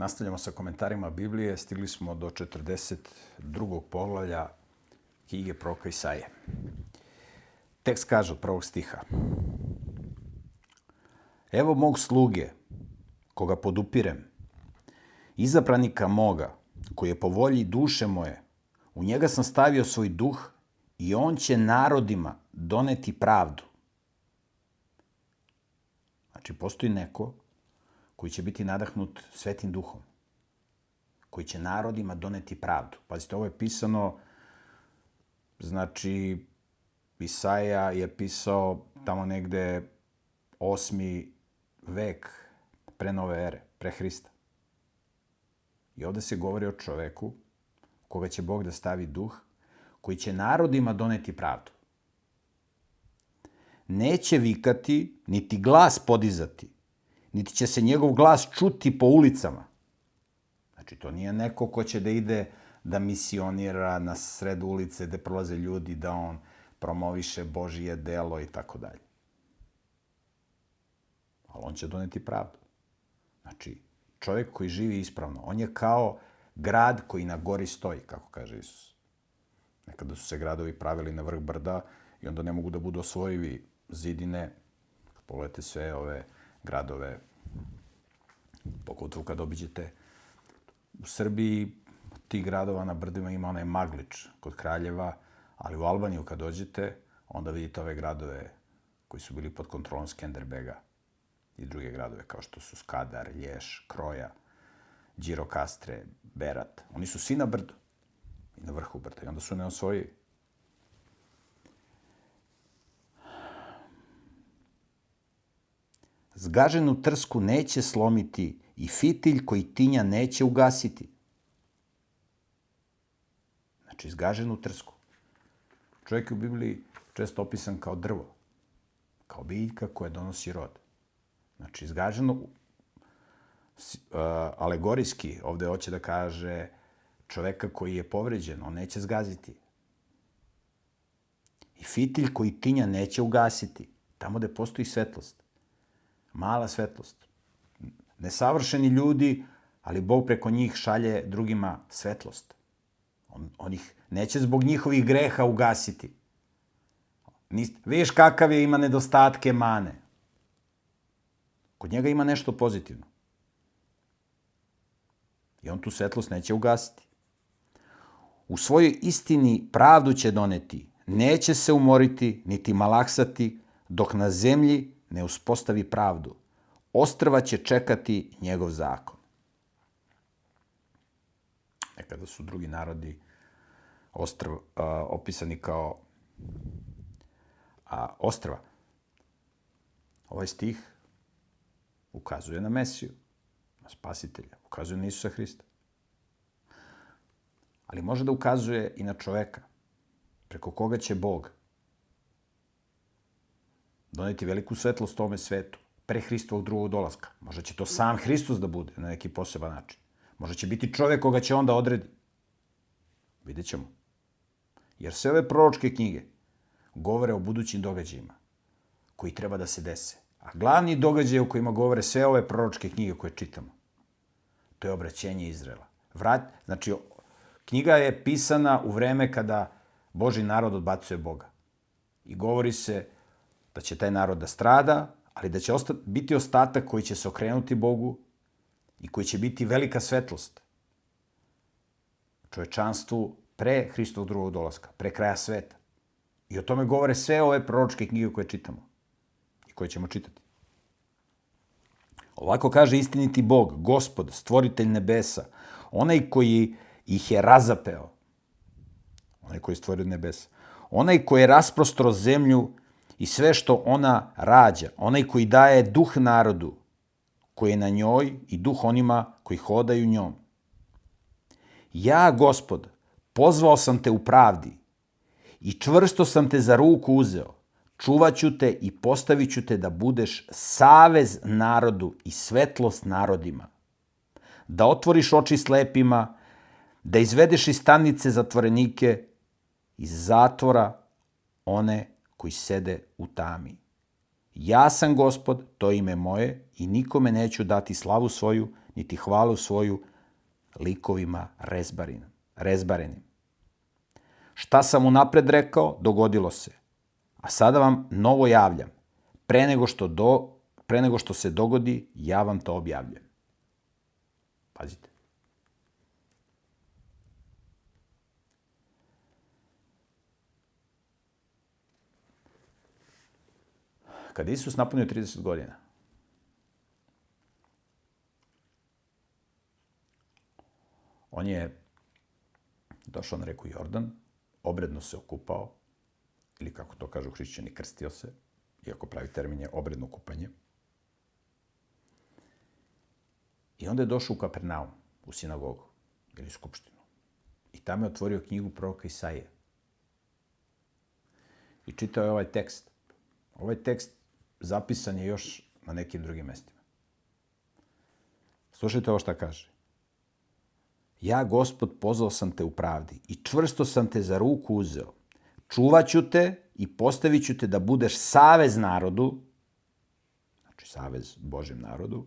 Nastavljamo sa komentarima Biblije. Stigli smo do 42. poglavlja knjige Proka Isaije. Tekst kaže od prvog stiha. Evo mog sluge, koga podupirem, izabranika moga, koji je po volji duše moje, u njega sam stavio svoj duh i on će narodima doneti pravdu. Znači, postoji neko koji će biti nadahnut svetim duhom, koji će narodima doneti pravdu. Pazite, ovo je pisano, znači, Isaija je pisao tamo negde osmi vek pre nove ere, pre Hrista. I ovde se govori o čoveku koga će Bog da stavi duh, koji će narodima doneti pravdu. Neće vikati, niti glas podizati, niti će se njegov glas čuti po ulicama. Znači, to nije neko ko će da ide da misionira na sred ulice gde prolaze ljudi, da on promoviše Božije delo i tako dalje. Ali on će doneti pravdu. Znači, čovjek koji živi ispravno, on je kao grad koji na gori stoji, kako kaže Isus. Nekada su se gradovi pravili na vrh brda i onda ne mogu da budu osvojivi zidine. Pogledajte sve ove gradove, pogotovo kad obiđete u Srbiji, tih gradova na brdima ima onaj Maglič kod Kraljeva, ali u Albaniju kad dođete, onda vidite ove gradove koji su bili pod kontrolom Skenderbega i druge gradove kao što su Skadar, Lješ, Kroja, Đirokastre, Berat. Oni su svi na brdu i na vrhu brda i onda su neosvojivi. Zgaženu trsku neće slomiti i fitilj koji tinja neće ugasiti. Znači, zgaženu trsku. Čovjek je u Bibliji često opisan kao drvo, kao biljka koja donosi rod. Znači, zgaženo, uh, alegorijski, ovde hoće da kaže čoveka koji je povređen, on neće zgaziti. I fitilj koji tinja neće ugasiti, tamo gde postoji svetlost. Mala svetlost. Nesavršeni ljudi, ali Bog preko njih šalje drugima svetlost. On, on ih neće zbog njihovih greha ugasiti. Nis, vidiš kakav je, ima nedostatke, mane. Kod njega ima nešto pozitivno. I on tu svetlost neće ugasiti. U svojoj istini pravdu će doneti, neće se umoriti, niti malaksati, dok na zemlji ne uspostavi pravdu. Ostrva će čekati njegov zakon. Nekada su drugi narodi ostrv, a, opisani kao a, ostrva. Ovaj stih ukazuje na Mesiju, na spasitelja, ukazuje na Isusa Hrista. Ali može da ukazuje i na čoveka, preko koga će Bog doneti veliku svetlost tome svetu, pre Hristovog drugog dolaska. Možda će to sam Hristos da bude na neki poseban način. Možda će biti čovek koga će onda odredi. Vidjet ćemo. Jer sve ove proročke knjige govore o budućim događajima koji treba da se dese. A glavni događaj u kojima govore sve ove proročke knjige koje čitamo, to je obraćenje Izrela. Vrat, znači, knjiga je pisana u vreme kada Boži narod odbacuje Boga. I govori se da će taj narod da strada, ali da će osta, biti ostatak koji će se okrenuti Bogu i koji će biti velika svetlost čovečanstvu pre Hristovog drugog dolaska, pre kraja sveta. I o tome govore sve ove proročke knjige koje čitamo i koje ćemo čitati. Ovako kaže istiniti Bog, gospod, stvoritelj nebesa, onaj koji ih je razapeo, onaj koji je stvorio nebesa, onaj koji je rasprostro zemlju i sve što ona rađa, onaj koji daje duh narodu, koji je na njoj i duh onima koji hodaju njom. Ja, gospod, pozvao sam te u pravdi i čvrsto sam te za ruku uzeo. Čuvaću te i postavit ću te da budeš savez narodu i svetlost narodima. Da otvoriš oči slepima, da izvedeš iz stanice zatvorenike, iz zatvora one koji sede u tami. Ja sam gospod, to ime moje, i nikome neću dati slavu svoju, niti hvalu svoju likovima rezbarin, rezbarenim. Šta sam unapred rekao, dogodilo se. A sada vam novo javljam. Pre nego što, do, pre nego što se dogodi, ja vam to objavljam. Pazite. Kada Isus napunio 30 godina, on je došao na reku Jordan, obredno se okupao, ili kako to kažu hrišćani, krstio se, iako pravi termin je obredno kupanje. I onda je došao u Kapernaum, u sinagogu, ili skupštinu. I tamo je otvorio knjigu proroka Isaije. I čitao je ovaj tekst. Ovaj tekst zapisan je još na nekim drugim mestima. Slušajte ovo šta kaže. Ja, gospod, pozvao sam te u pravdi i čvrsto sam te za ruku uzeo. Čuvaću te i postavit ću te da budeš savez narodu, znači savez Božem narodu,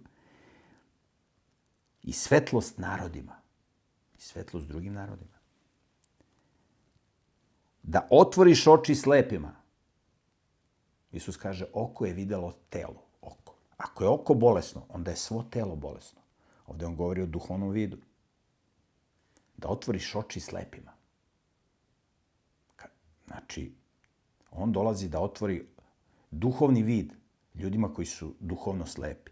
i svetlost narodima, i svetlost drugim narodima. Da otvoriš oči slepima. Isus kaže, oko je videlo telo, oko. Ako je oko bolesno, onda je svo telo bolesno. Ovde on govori o duhovnom vidu da otvoriš oči slepima. Znači, on dolazi da otvori duhovni vid ljudima koji su duhovno slepi.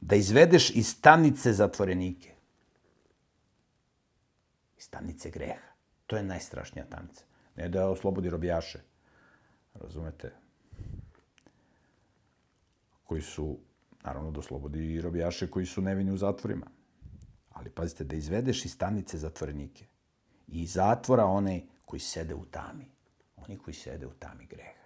Da izvedeš iz tamnice zatvorenike. Iz tamnice greha. To je najstrašnija tamnica. Ne da oslobodi robijaše. Razumete? Koji su, naravno da oslobodi i robijaše koji su nevini u zatvorima. Ali pazite, da izvedeš iz tamnice zatvorenike i iz zatvora one koji sede u tami. Oni koji sede u tami greha.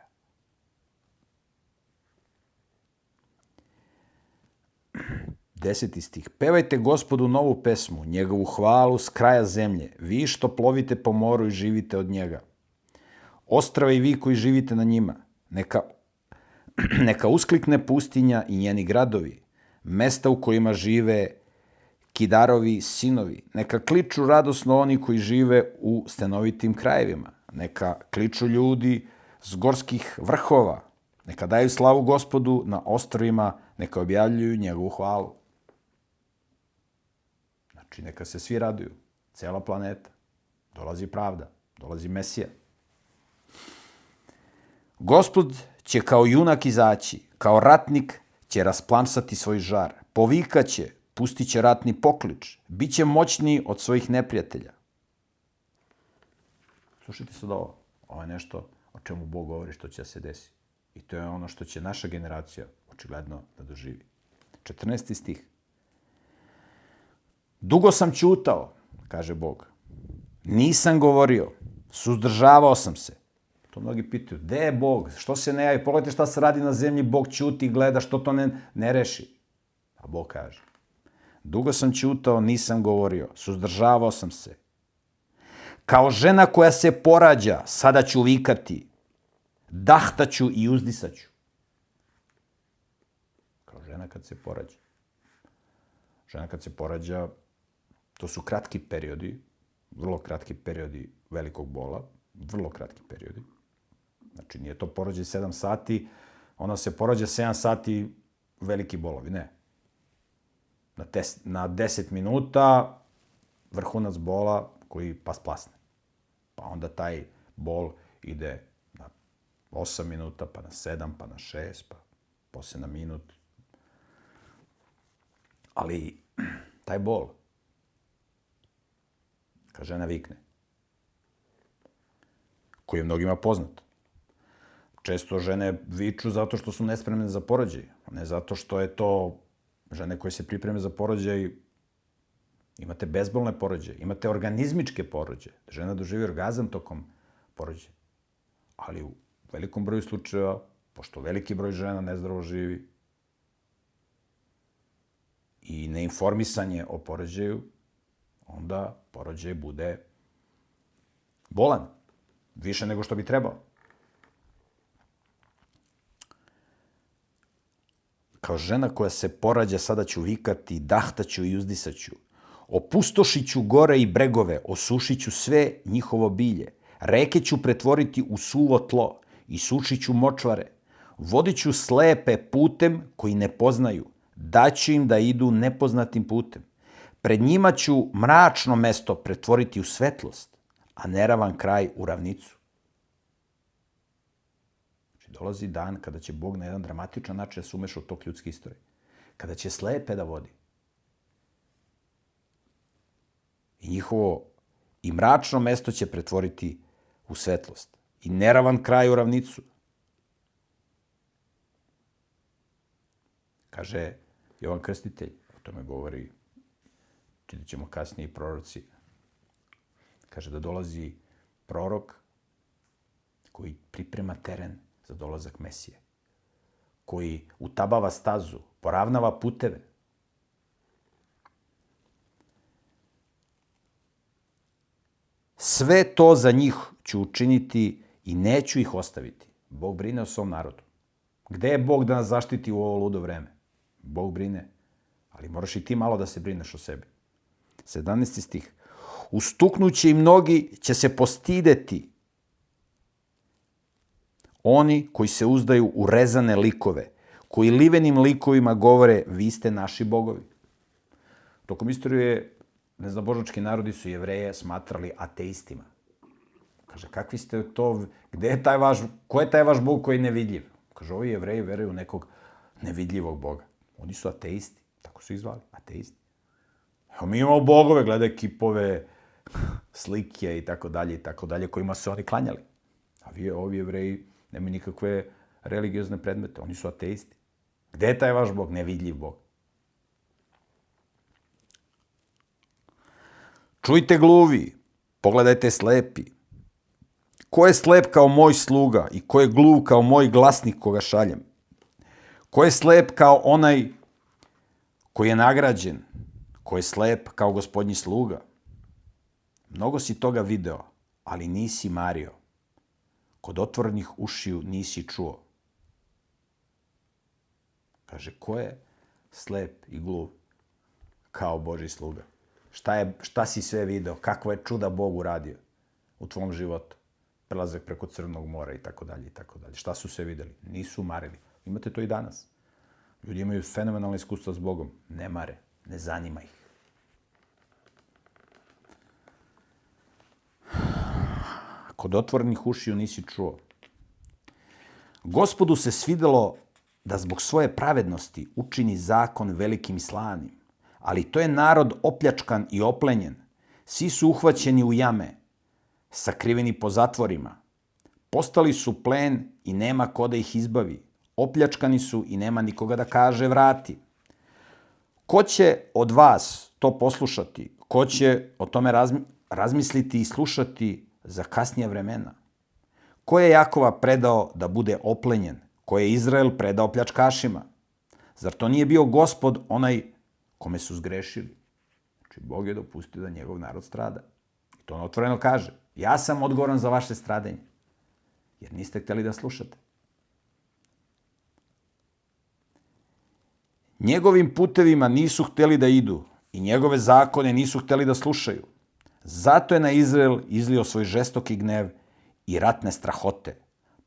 Deseti stih. Pevajte gospodu novu pesmu, njegovu hvalu s kraja zemlje. Vi što plovite po moru i živite od njega. Ostrave i vi koji živite na njima. Neka, neka usklikne pustinja i njeni gradovi. Mesta u kojima žive Kidarovi sinovi, neka kliču radosno oni koji žive u stenovitim krajevima, neka kliču ljudi s gorskih vrhova, neka daju slavu gospodu na ostrovima, neka objavljuju njegovu hvalu. Znači, neka se svi raduju, cela planeta. Dolazi pravda, dolazi Mesija. Gospod će kao junak izaći, kao ratnik će rasplamsati svoj žar, povikaće, pustit će ratni poklič, bit će moćniji od svojih neprijatelja. Slušajte sad ovo. Ovo je nešto o čemu Bog govori što će se desiti. I to je ono što će naša generacija očigledno da doživi. 14. stih. Dugo sam ćutao, kaže Bog. Nisam govorio, suzdržavao sam se. To mnogi pitaju, gde je Bog? Što se ne javi? Pogledajte šta se radi na zemlji, Bog ćuti, gleda, što to ne, ne reši? A Bog kaže, Dugo sam ćutao, nisam govorio, suzdržavao sam se. Kao žena koja se porađa, sada ću vikati, dahtaću i uzdisaću. Kao žena kad se porađa. Žena kad se porađa, to su kratki periodi, vrlo kratki periodi velikog bola, vrlo kratki periodi. Znači, nije to porođaj 7 sati, ona se porođa 7 sati veliki bolovi, ne na, tes, na 10 minuta vrhunac bola koji pa splasne. Pa onda taj bol ide na 8 minuta, pa na 7, pa na 6, pa posle na minut. Ali taj bol, kad žena vikne, koji je mnogima poznat, često žene viču zato što su nespremne za porođaj, a ne zato što je to žene koje se pripreme za porođaj, imate bezbolne porođaje, imate organizmičke porođaje. Žena doživi orgazam tokom porođaja. Ali u velikom broju slučajeva, pošto veliki broj žena nezdravo živi, i neinformisanje o porođaju, onda porođaj bude bolan. Više nego što bi trebao. Kao žena koja se porađa, sada ću vikati, dahtaću i uzdisaću. Opustošiću gore i bregove, osušiću sve njihovo bilje. Reke ću pretvoriti u suvo tlo i sušiću močvare. Vodiću slepe putem koji ne poznaju. Daću im da idu nepoznatim putem. Pred njima ću mračno mesto pretvoriti u svetlost, a neravan kraj u ravnicu. Dolazi dan kada će Bog na jedan dramatičan način da se umeša u tok ljudske istorije. Kada će slepe da vodi. I njihovo i mračno mesto će pretvoriti u svetlost. I neravan kraj u ravnicu. Kaže Jovan Krstitelj, o tome govori, čitat ćemo kasnije i proroci. Kaže da dolazi prorok koji priprema teren za dolazak Mesije, koji utabava stazu, poravnava puteve. Sve to za njih ću učiniti i neću ih ostaviti. Bog brine o svom narodu. Gde je Bog da nas zaštiti u ovo ludo vreme? Bog brine, ali moraš i ti malo da se brineš o sebi. 17. stih. Ustuknuće i mnogi će se postideti oni koji se uzdaju u rezane likove, koji livenim likovima govore vi ste naši bogovi. Tokom istorije neznabožački narodi su jevreje smatrali ateistima. Kaže, kakvi ste to, gde je taj vaš, ko je taj vaš bog koji je nevidljiv? Kaže, ovi jevreji veruju nekog nevidljivog boga. Oni su ateisti, tako su ih zvali, ateisti. Evo, mi imamo bogove, gledaj kipove, slike i tako dalje i tako dalje, kojima se oni klanjali. A vi, ovi jevreji, nemaju nikakve religiozne predmete, oni su ateisti. Gde je taj vaš bog? Nevidljiv bog. Čujte gluvi, pogledajte slepi. Ko je slep kao moj sluga i ko je gluv kao moj glasnik koga šaljem? Ko je slep kao onaj koji je nagrađen? Ko je slep kao gospodnji sluga? Mnogo si toga video, ali nisi mario. Kod otvorenih ušiju nisi čuo. Kaže, ko je slep i gluv kao Boži sluga? Šta, je, šta si sve video? Kakva je čuda Bog uradio u tvom životu? Prelazak preko Crnog mora i tako dalje i tako dalje. Šta su sve videli? Nisu marili. Imate to i danas. Ljudi imaju fenomenalne iskustva s Bogom. Ne mare. Ne zanima ih. Kod otvorenih ušiju nisi čuo. Gospodu se svidelo da zbog svoje pravednosti učini zakon velikim i slavnim. Ali to je narod opljačkan i oplenjen. Svi su uhvaćeni u jame, sakriveni po zatvorima. Postali su plen i nema ko da ih izbavi. Opljačkani su i nema nikoga da kaže vrati. Ko će od vas to poslušati? Ko će o tome razmisliti i slušati za kasnije vremena? Ko je Jakova predao da bude oplenjen? Ko je Izrael predao pljačkašima? Zar to nije bio gospod onaj kome su zgrešili? Znači, Bog je dopustio da njegov narod strada. I to on otvoreno kaže. Ja sam odgovoran za vaše stradenje. Jer niste hteli da slušate. Njegovim putevima nisu hteli da idu i njegove zakone nisu hteli da slušaju. Zato je na Izrael izlio svoj žestoki gnev i ratne strahote.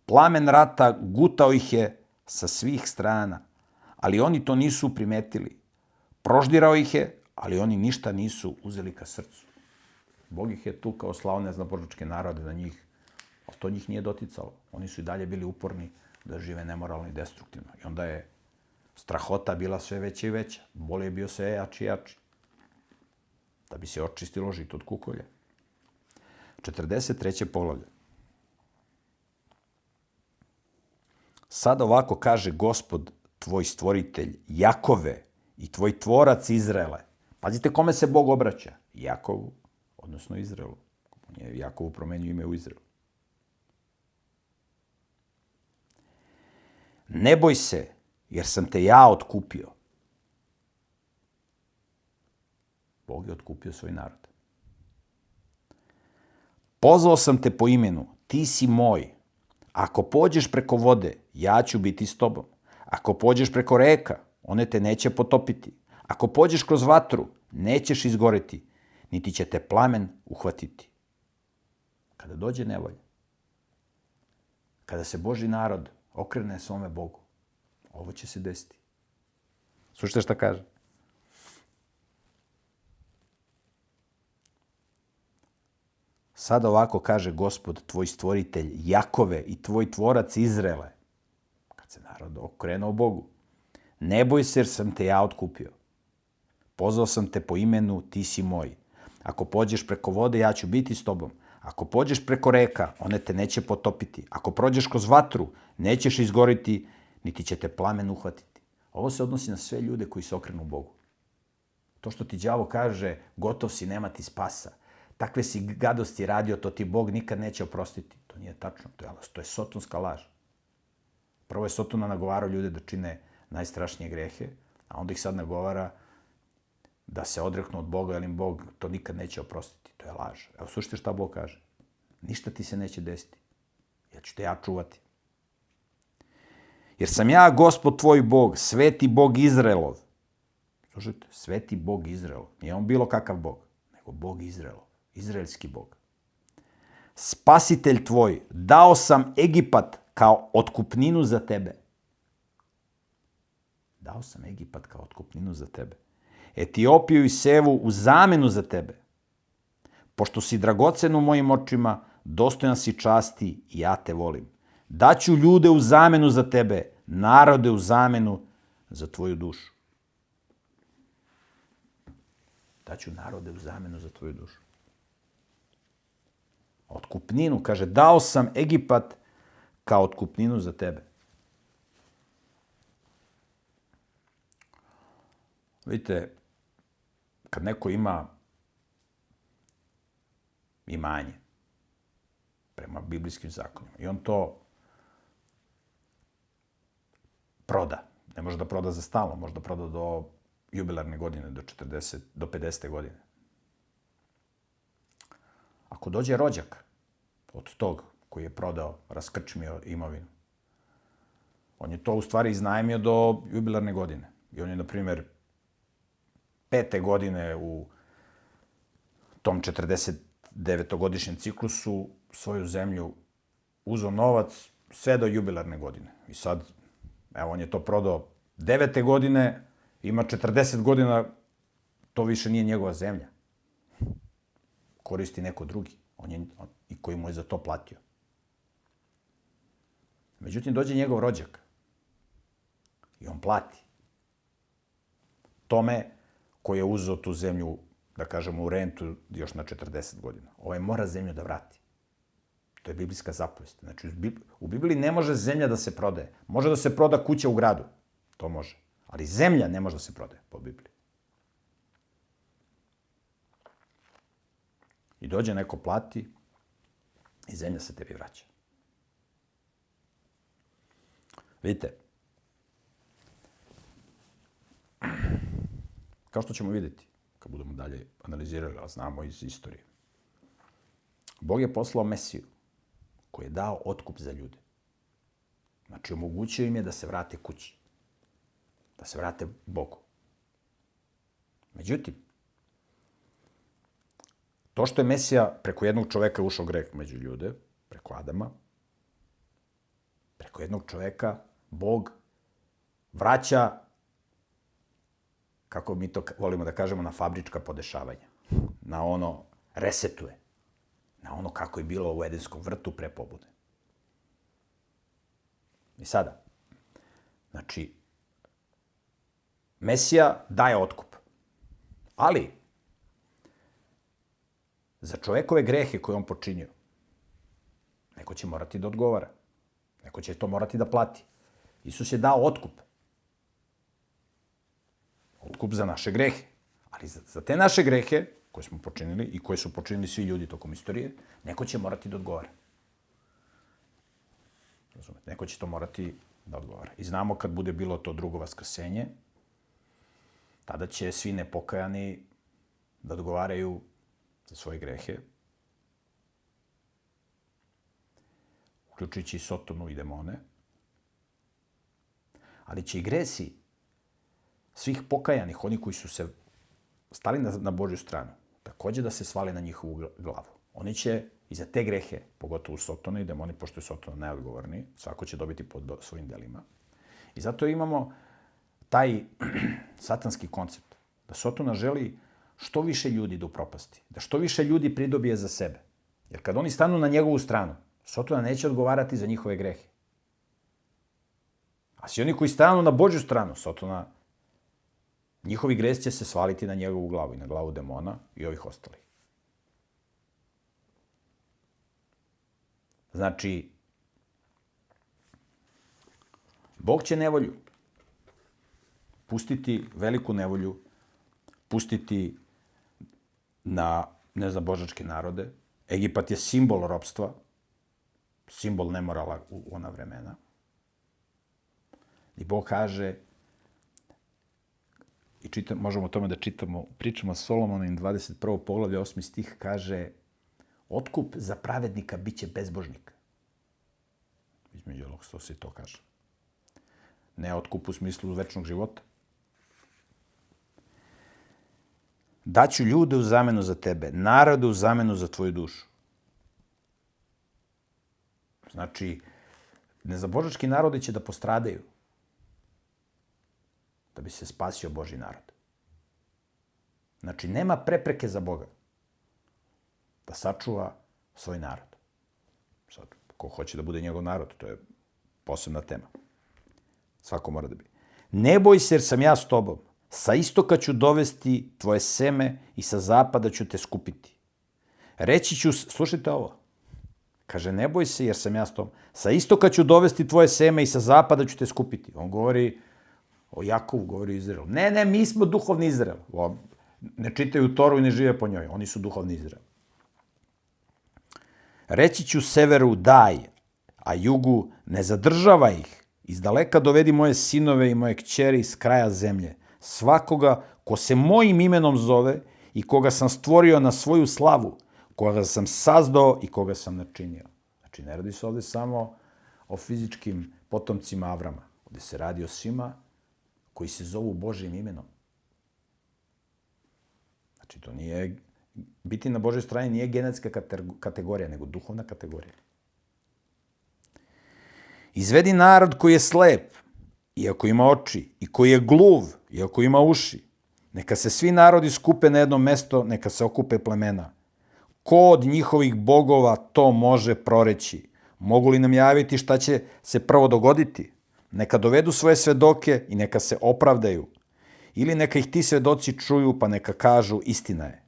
Plamen rata gutao ih je sa svih strana, ali oni to nisu primetili. Proždirao ih je, ali oni ništa nisu uzeli ka srcu. Bog ih je tu kao slao neznabožačke narode na njih, ali to njih nije doticalo. Oni su i dalje bili uporni da žive nemoralno i destruktivno. I onda je strahota bila sve veća i veća. Bol je bio sve jači i jači. Da bi se očistilo žito od kukolja. 43. poglavlje. Sad ovako kaže gospod, tvoj stvoritelj, Jakove i tvoj tvorac Izraele. Pazite kome se Bog obraća. Jakovu, odnosno Izraelu. On je Jakovu promenio ime u Izraelu. Ne boj se, jer sam te ja otkupio. Bog je otkupio svoj narod. Pozvao sam te po imenu, ti si moj. Ako pođeš preko vode, ja ću biti s tobom. Ako pođeš preko reka, one te neće potopiti. Ako pođeš kroz vatru, nećeš izgoreti, niti će te plamen uhvatiti. Kada dođe nevolja, kada se Boži narod okrene svome Bogu, ovo će se desiti. Slušajte šta kaže. Sad ovako kaže gospod, tvoj stvoritelj Jakove i tvoj tvorac Izrele. Kad se narod okrenuo Bogu. Ne boj se jer sam te ja otkupio. Pozvao sam te po imenu, ti si moj. Ako pođeš preko vode, ja ću biti s tobom. Ako pođeš preko reka, one te neće potopiti. Ako prođeš kroz vatru, nećeš izgoriti, niti će te plamen uhvatiti. Ovo se odnosi na sve ljude koji se okrenu Bogu. To što ti đavo kaže, gotov si, nema ti spasa. Takve si gadosti radio, to ti Bog nikad neće oprostiti. To nije tačno, to je, to je sotonska laž. Prvo je Sotona nagovarao ljude da čine najstrašnije grehe, a onda ih sad nagovara da se odreknu od Boga, jer im Bog to nikad neće oprostiti. To je laž. Evo, slušajte šta Bog kaže. Ništa ti se neće desiti. Ja ću te ja čuvati. Jer sam ja, gospod tvoj Bog, sveti Bog Izraelov. Slušajte, sveti Bog Izraelov. Nije on bilo kakav Bog, nego Bog Izraelov. Izraelski Bog. Spasitelj tvoj, dao sam Egipat kao otkupninu za tebe. Dao sam Egipat kao otkupninu za tebe. Etiopiju i Sevu u zamenu za tebe. Pošto si dragocen u mojim očima, dostojan si časti i ja te volim. Daću ljude u zamenu za tebe, narode u zamenu za tvoju dušu. Daću narode u zamenu za tvoju dušu. Otkupninu, kaže, dao sam Egipat kao otkupninu za tebe. Vidite, kad neko ima imanje prema biblijskim zakonima i on to proda, ne može da proda za stalno, može da proda do jubilarne godine, do 40, do 50. godine. Ako dođe rođak od tog koji je prodao, raskrčmio imovinu, on je to u stvari iznajmio do jubilarne godine. I on je, na primjer, pete godine u tom 49-godišnjem ciklusu svoju zemlju uzao novac sve do jubilarne godine. I sad, evo, on je to prodao devete godine, ima 40 godina, to više nije njegova zemlja. Koristi neko drugi, on je, on, i koji mu je za to platio. Međutim, dođe njegov rođak i on plati. Tome koji je uzeo tu zemlju, da kažemo, u rentu još na 40 godina. Ovaj mora zemlju da vrati. To je biblijska zapovest. Znači, u Bibliji ne može zemlja da se prodaje. Može da se proda kuća u gradu. To može. Ali zemlja ne može da se prodaje po Bibliji. I dođe neko plati i zemlja se tebi vraća. Vidite, Kao što ćemo videti, kad budemo dalje analizirali, a znamo iz istorije. Bog je poslao Mesiju, koji je dao otkup za ljude. Znači, omogućio im je da se vrate kući. Da se vrate Bogu. Međutim, to što je Mesija preko jednog čoveka ušao greh među ljude, preko Adama, preko jednog čoveka Bog vraća kako mi to volimo da kažemo, na fabrička podešavanja. Na ono resetuje. Na ono kako je bilo u Edenskom vrtu pre pobude. I sada, znači, Mesija daje otkup. Ali, za čovekove grehe koje on počinio, neko će morati da odgovara. Neko će to morati da plati. Isus je dao otkup otkup za naše grehe. Ali za, za te naše grehe, koje smo počinili i koje su počinili svi ljudi tokom istorije, neko će morati da odgovara. Razumete? Neko će to morati da odgovara. I znamo kad bude bilo to drugo vaskrsenje, tada će svi nepokajani da odgovaraju svoje grehe, uključujući i Sotonu i demone, ali će i gresi svih pokajanih, oni koji su se stali na, na Božju stranu, takođe da se svali na njihovu glavu. Oni će i za te grehe, pogotovo Sotona i demoni, pošto je Sotona najodgovorniji, svako će dobiti pod svojim delima. I zato imamo taj satanski koncept, da Sotona želi što više ljudi da upropasti, da što više ljudi pridobije za sebe. Jer kad oni stanu na njegovu stranu, Sotona neće odgovarati za njihove grehe. A svi oni koji stanu na Božju stranu, Sotona, njihovi gresi će se svaliti na njegovu glavu i na glavu demona i ovih ostalih. Znači, Bog će nevolju pustiti veliku nevolju, pustiti na, ne znam, božačke narode. Egipat je simbol ropstva, simbol nemorala u ona vremena. I Bog kaže, i čitam, možemo o tome da čitamo, pričamo Solomonim 21. poglavlje, 8. stih, kaže, otkup za pravednika biće bezbožnik. Između ovog što se to kaže. Ne otkup u smislu večnog života. Daću ljude u zamenu za tebe, narode u zamenu za tvoju dušu. Znači, nezabožački narodi će da postradaju da bi se spasio Boži narod. Znači, nema prepreke za Boga da sačuva svoj narod. Sad, ko hoće da bude njegov narod, to je posebna tema. Svako mora da bi. Ne boj se jer sam ja s tobom. Sa istoka ću dovesti tvoje seme i sa zapada ću te skupiti. Reći ću, slušajte ovo, kaže, ne boj se jer sam ja s tobom. Sa istoka ću dovesti tvoje seme i sa zapada ću te skupiti. On govori o Jakovu, govori o Izraelu. Ne, ne, mi smo duhovni Izrael. Ne čitaju Toru i ne žive po njoj. Oni su duhovni Izrael. Reći ću severu daj, a jugu ne zadržava ih. Iz daleka dovedi moje sinove i moje kćeri iz kraja zemlje. Svakoga ko se mojim imenom zove i koga sam stvorio na svoju slavu, koga sam sazdao i koga sam načinio. Znači, ne radi se ovde samo o fizičkim potomcima Avrama. Ovde se radi o svima koji se zovu Božim imenom. Znači, to nije biti na Božoj strani nije genetska kategorija, nego duhovna kategorija. Izvedi narod koji je slep, iako ima oči, i koji je gluv, iako ima uši. Neka se svi narodi skupe na jedno mesto, neka se okupe plemena. Ko od njihovih bogova to može proreći? Mogu li nam javiti šta će se prvo dogoditi? Neka dovedu svoje svedoke i neka se opravdaju. Ili neka ih ti svedoci čuju pa neka kažu istina je.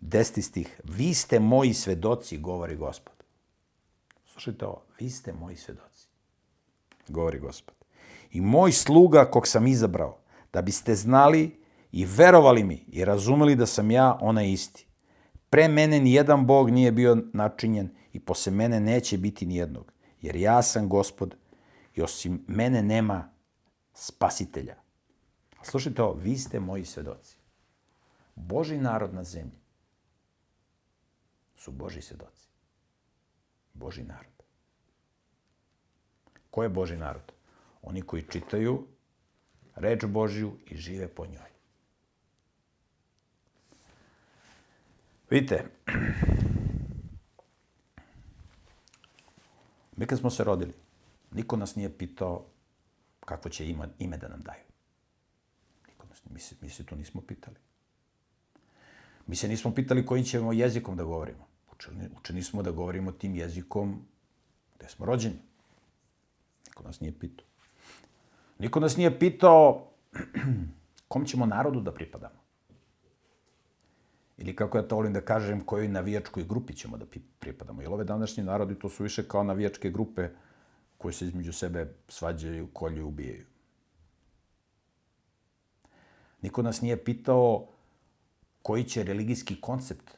Deseti stih. Vi ste moji svedoci, govori gospod. Slušajte ovo. Vi ste moji svedoci, govori gospod. I moj sluga kog sam izabrao, da biste znali i verovali mi i razumeli da sam ja onaj isti. Pre mene ni jedan Bog nije bio načinjen i posle mene neće biti ni jednog, jer ja sam gospod i osim mene nema spasitelja. Slušajte ovo, vi ste moji svedoci. Boži narod na zemlji su Boži svedoci. Boži narod. Ko je Boži narod? Oni koji čitaju reč Božju i žive po njoj. Vidite, mi kad smo se rodili, niko nas nije pitao kakvo će ime, ime da nam daju. Niko nas, mi, se, mi se to nismo pitali. Mi se nismo pitali kojim ćemo jezikom da govorimo. Učeni, učeni smo da govorimo tim jezikom gde smo rođeni. Niko nas nije pitao. Niko nas nije pitao kom ćemo narodu da pripadamo. Ili kako ja to volim da kažem, kojoj navijačkoj grupi ćemo da pripadamo. Jer ove današnji narodi to su više kao navijačke grupe koje se između sebe svađaju, kolju, ubijaju. Niko nas nije pitao koji će religijski koncept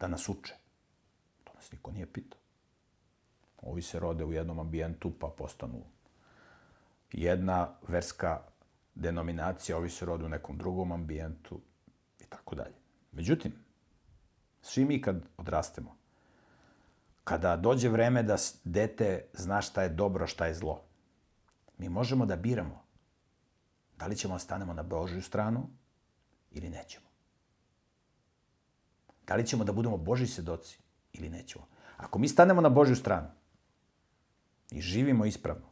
da nas uče. To nas niko nije pitao. Ovi se rode u jednom ambijentu pa postanu jedna verska denominacija, ovi se rode u nekom drugom ambijentu i tako dalje. Međutim, svi mi kad odrastemo, kada dođe vreme da dete zna šta je dobro, šta je zlo. Mi možemo da biramo da li ćemo da stanemo na Božju stranu ili nećemo. Da li ćemo da budemo Boži sedoci ili nećemo. Ako mi stanemo na Božju stranu i živimo ispravno,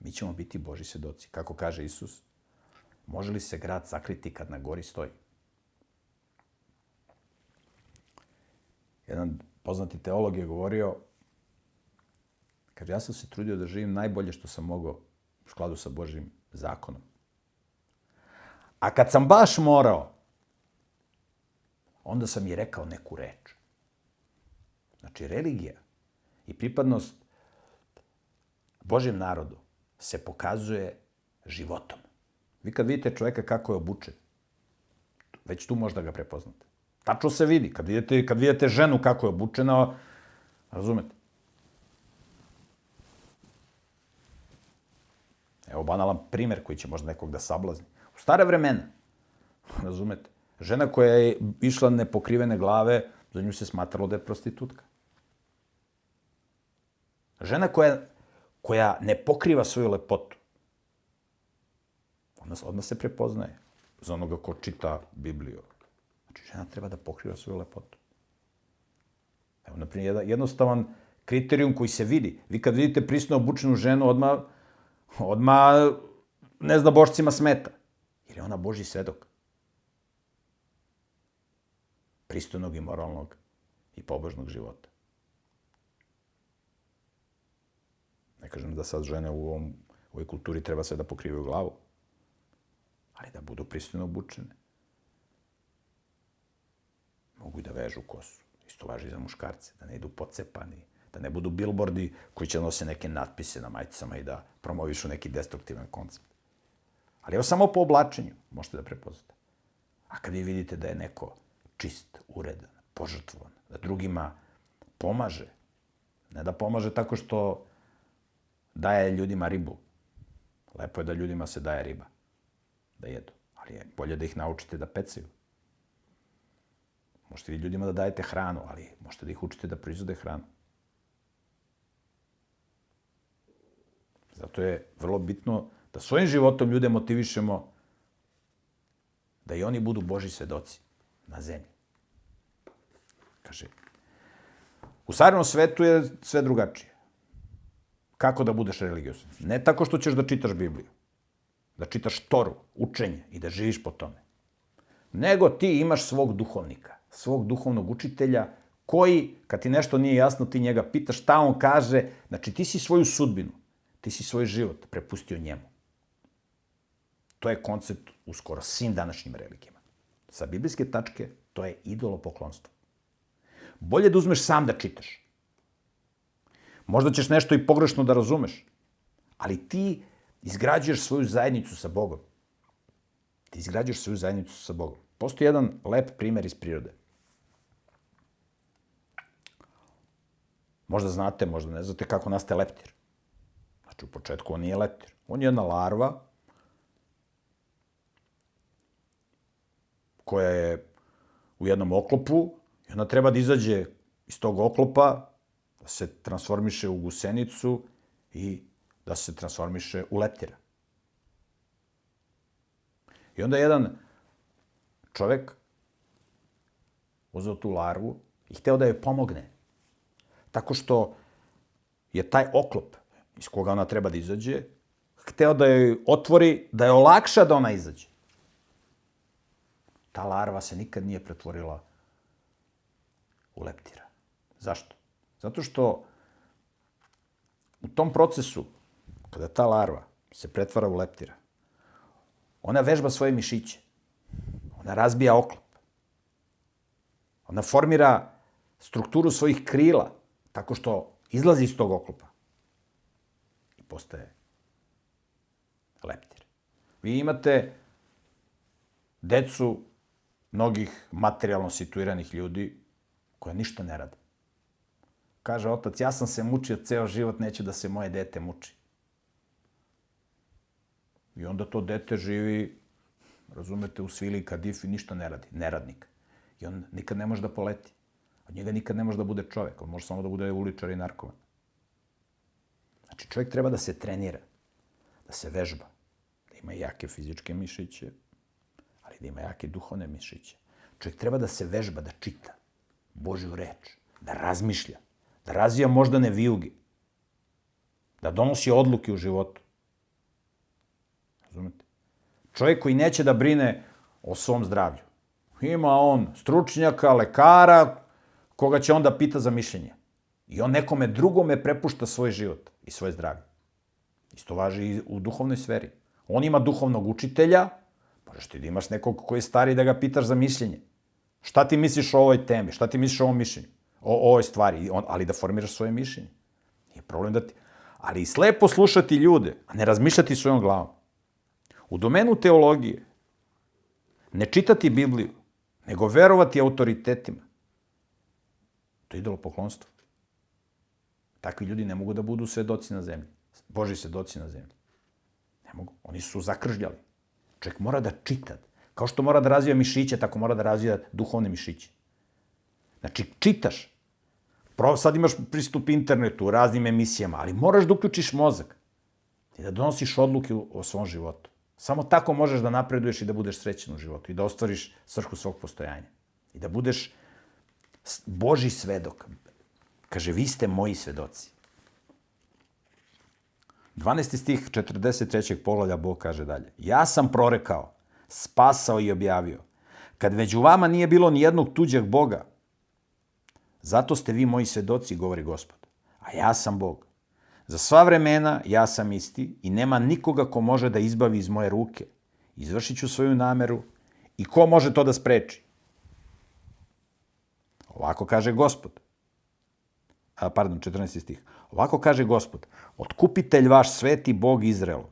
mi ćemo biti Boži sedoci. Kako kaže Isus, može li se grad sakriti kad na gori stoji? Jedan poznati teolog je govorio, kaže, ja sam se trudio da živim najbolje što sam mogao u skladu sa Božim zakonom. A kad sam baš morao, onda sam i rekao neku reč. Znači, religija i pripadnost Božjem narodu se pokazuje životom. Vi kad vidite čoveka kako je obučen, već tu možda ga prepoznate. Tačno se vidi. Kad vidite, kad vidite ženu kako je obučena, razumete? Evo banalan primer koji će možda nekog da sablazni. U stare vremena, razumete, žena koja je išla nepokrivene glave, za nju se smatralo da je prostitutka. Žena koja, koja ne pokriva svoju lepotu, ona, odmah se prepoznaje za onoga ko čita Bibliju. Znači, žena treba da pokriva svoju lepotu. Evo, na primjer, jednostavan kriterijum koji se vidi. Vi kad vidite prisno obučenu ženu, odmah, odmah ne zna bošcima smeta. Jer je ona Boži svedok. Pristojnog i moralnog i pobožnog života. Kažem da sad žene u, ovom, u ovoj kulturi treba sve da pokrivaju glavu, ali da budu pristojno obučene. Mogu i da vežu kosu. Isto važi za muškarce, da ne idu pocepani, da ne budu bilbordi koji će nose neke natpise na majicama i da promovišu neki destruktivan koncept. Ali evo samo po oblačenju možete da prepoznate. A kad vi vidite da je neko čist, uredan, požrtvovan, da drugima pomaže, ne da pomaže tako što daje ljudima ribu. Lepo je da ljudima se daje riba, da jedu. Ali je bolje da ih naučite da pecaju. Možete vi ljudima da dajete hranu, ali možete da ih učite da proizvode hranu. Zato je vrlo bitno da svojim životom ljude motivišemo da i oni budu Boži svedoci na zemlji. Kaže, u savremenom svetu je sve drugačije. Kako da budeš religiosan? Ne tako što ćeš da čitaš Bibliju, da čitaš Toru, učenje i da živiš po tome. Nego ti imaš svog duhovnika, svog duhovnog učitelja, koji, kad ti nešto nije jasno, ti njega pitaš šta on kaže, znači ti si svoju sudbinu, ti si svoj život prepustio njemu. To je koncept u skoro svim današnjim religijama. Sa biblijske tačke, to je idolopoklonstvo. Bolje da uzmeš sam da čitaš. Možda ćeš nešto i pogrešno da razumeš, ali ti izgrađuješ svoju zajednicu sa Bogom. Ti izgrađuješ svoju zajednicu sa Bogom. Postoji jedan lep primer iz prirode. Možda znate, možda ne znate kako nastaje leptir. Znači, u početku on nije leptir. On je jedna larva koja je u jednom oklopu i ona treba da izađe iz tog oklopa, da se transformiše u gusenicu i da se transformiše u leptira. I onda jedan čovek uzeo tu larvu i hteo da joj pomogne. Tako što je taj oklop iz koga ona treba da izađe, hteo da joj otvori, da je olakša da ona izađe. Ta larva se nikad nije pretvorila u leptira. Zašto? Zato što u tom procesu, kada ta larva se pretvara u leptira, ona vežba svoje mišiće, ona razbija oklop, ona formira strukturu svojih krila tako što izlazi iz tog oklopa i postaje leptir. Vi imate decu mnogih materijalno situiranih ljudi koja ništa ne rade. Kaže otac, ja sam se mučio ceo život, neću da se moje dete muči. I onda to dete živi, razumete, u svili kadifi, ništa ne radi, neradnik. I on nikad ne može da poleti. Od njega nikad ne može da bude čovek, on može samo da bude uličar i narkoman. Znači, čovjek treba da se trenira, da se vežba, da ima jake fizičke mišiće, ali da ima jake duhovne mišiće. Čovjek treba da se vežba, da čita Božju reč, da razmišlja, da razvija moždane vijuge, da donosi odluke u životu. Razumete? Čovjek koji neće da brine o svom zdravlju. Ima on stručnjaka, lekara, koga će onda pita za mišljenje. I on nekome drugome prepušta svoj život i svoje zdravlje. Isto važi i u duhovnoj sferi. On ima duhovnog učitelja, možeš ti da imaš nekog koji je stari da ga pitaš za mišljenje. Šta ti misliš o ovoj temi? Šta ti misliš o ovom mišljenju? O, ovoj stvari? On, ali da formiraš svoje mišljenje. Nije problem da ti... Ali i slepo slušati ljude, a ne razmišljati svojom glavom. U domenu teologije, ne čitati Bibliju, nego verovati autoritetima. To je idolopoklonstvo. Takvi ljudi ne mogu da budu svedoci na zemlji. Boži svedoci na zemlji. Ne mogu. Oni su zakržljali. Čovjek mora da čita. Kao što mora da razvija mišiće, tako mora da razvija duhovne mišiće. Znači, čitaš. Sad imaš pristup internetu, raznim emisijama, ali moraš da uključiš mozak i da donosiš odluke o svom životu. Samo tako možeš da napreduješ i da budeš srećen u životu i da ostvariš svrhu svog postojanja. I da budeš Boži svedok. Kaže, vi ste moji svedoci. 12. stih 43. poglavlja Bog kaže dalje. Ja sam prorekao, spasao i objavio. Kad među vama nije bilo ni jednog tuđeg Boga, zato ste vi moji svedoci, govori Gospod. A ja sam Bog. Za sva vremena ja sam isti i nema nikoga ko može da izbavi iz moje ruke. Izvršit ću svoju nameru i ko može to da spreči? Ovako kaže Gospod. A, pardon, 14. stih. Ovako kaže Gospod. Otkupitelj vaš sveti Bog Izrael.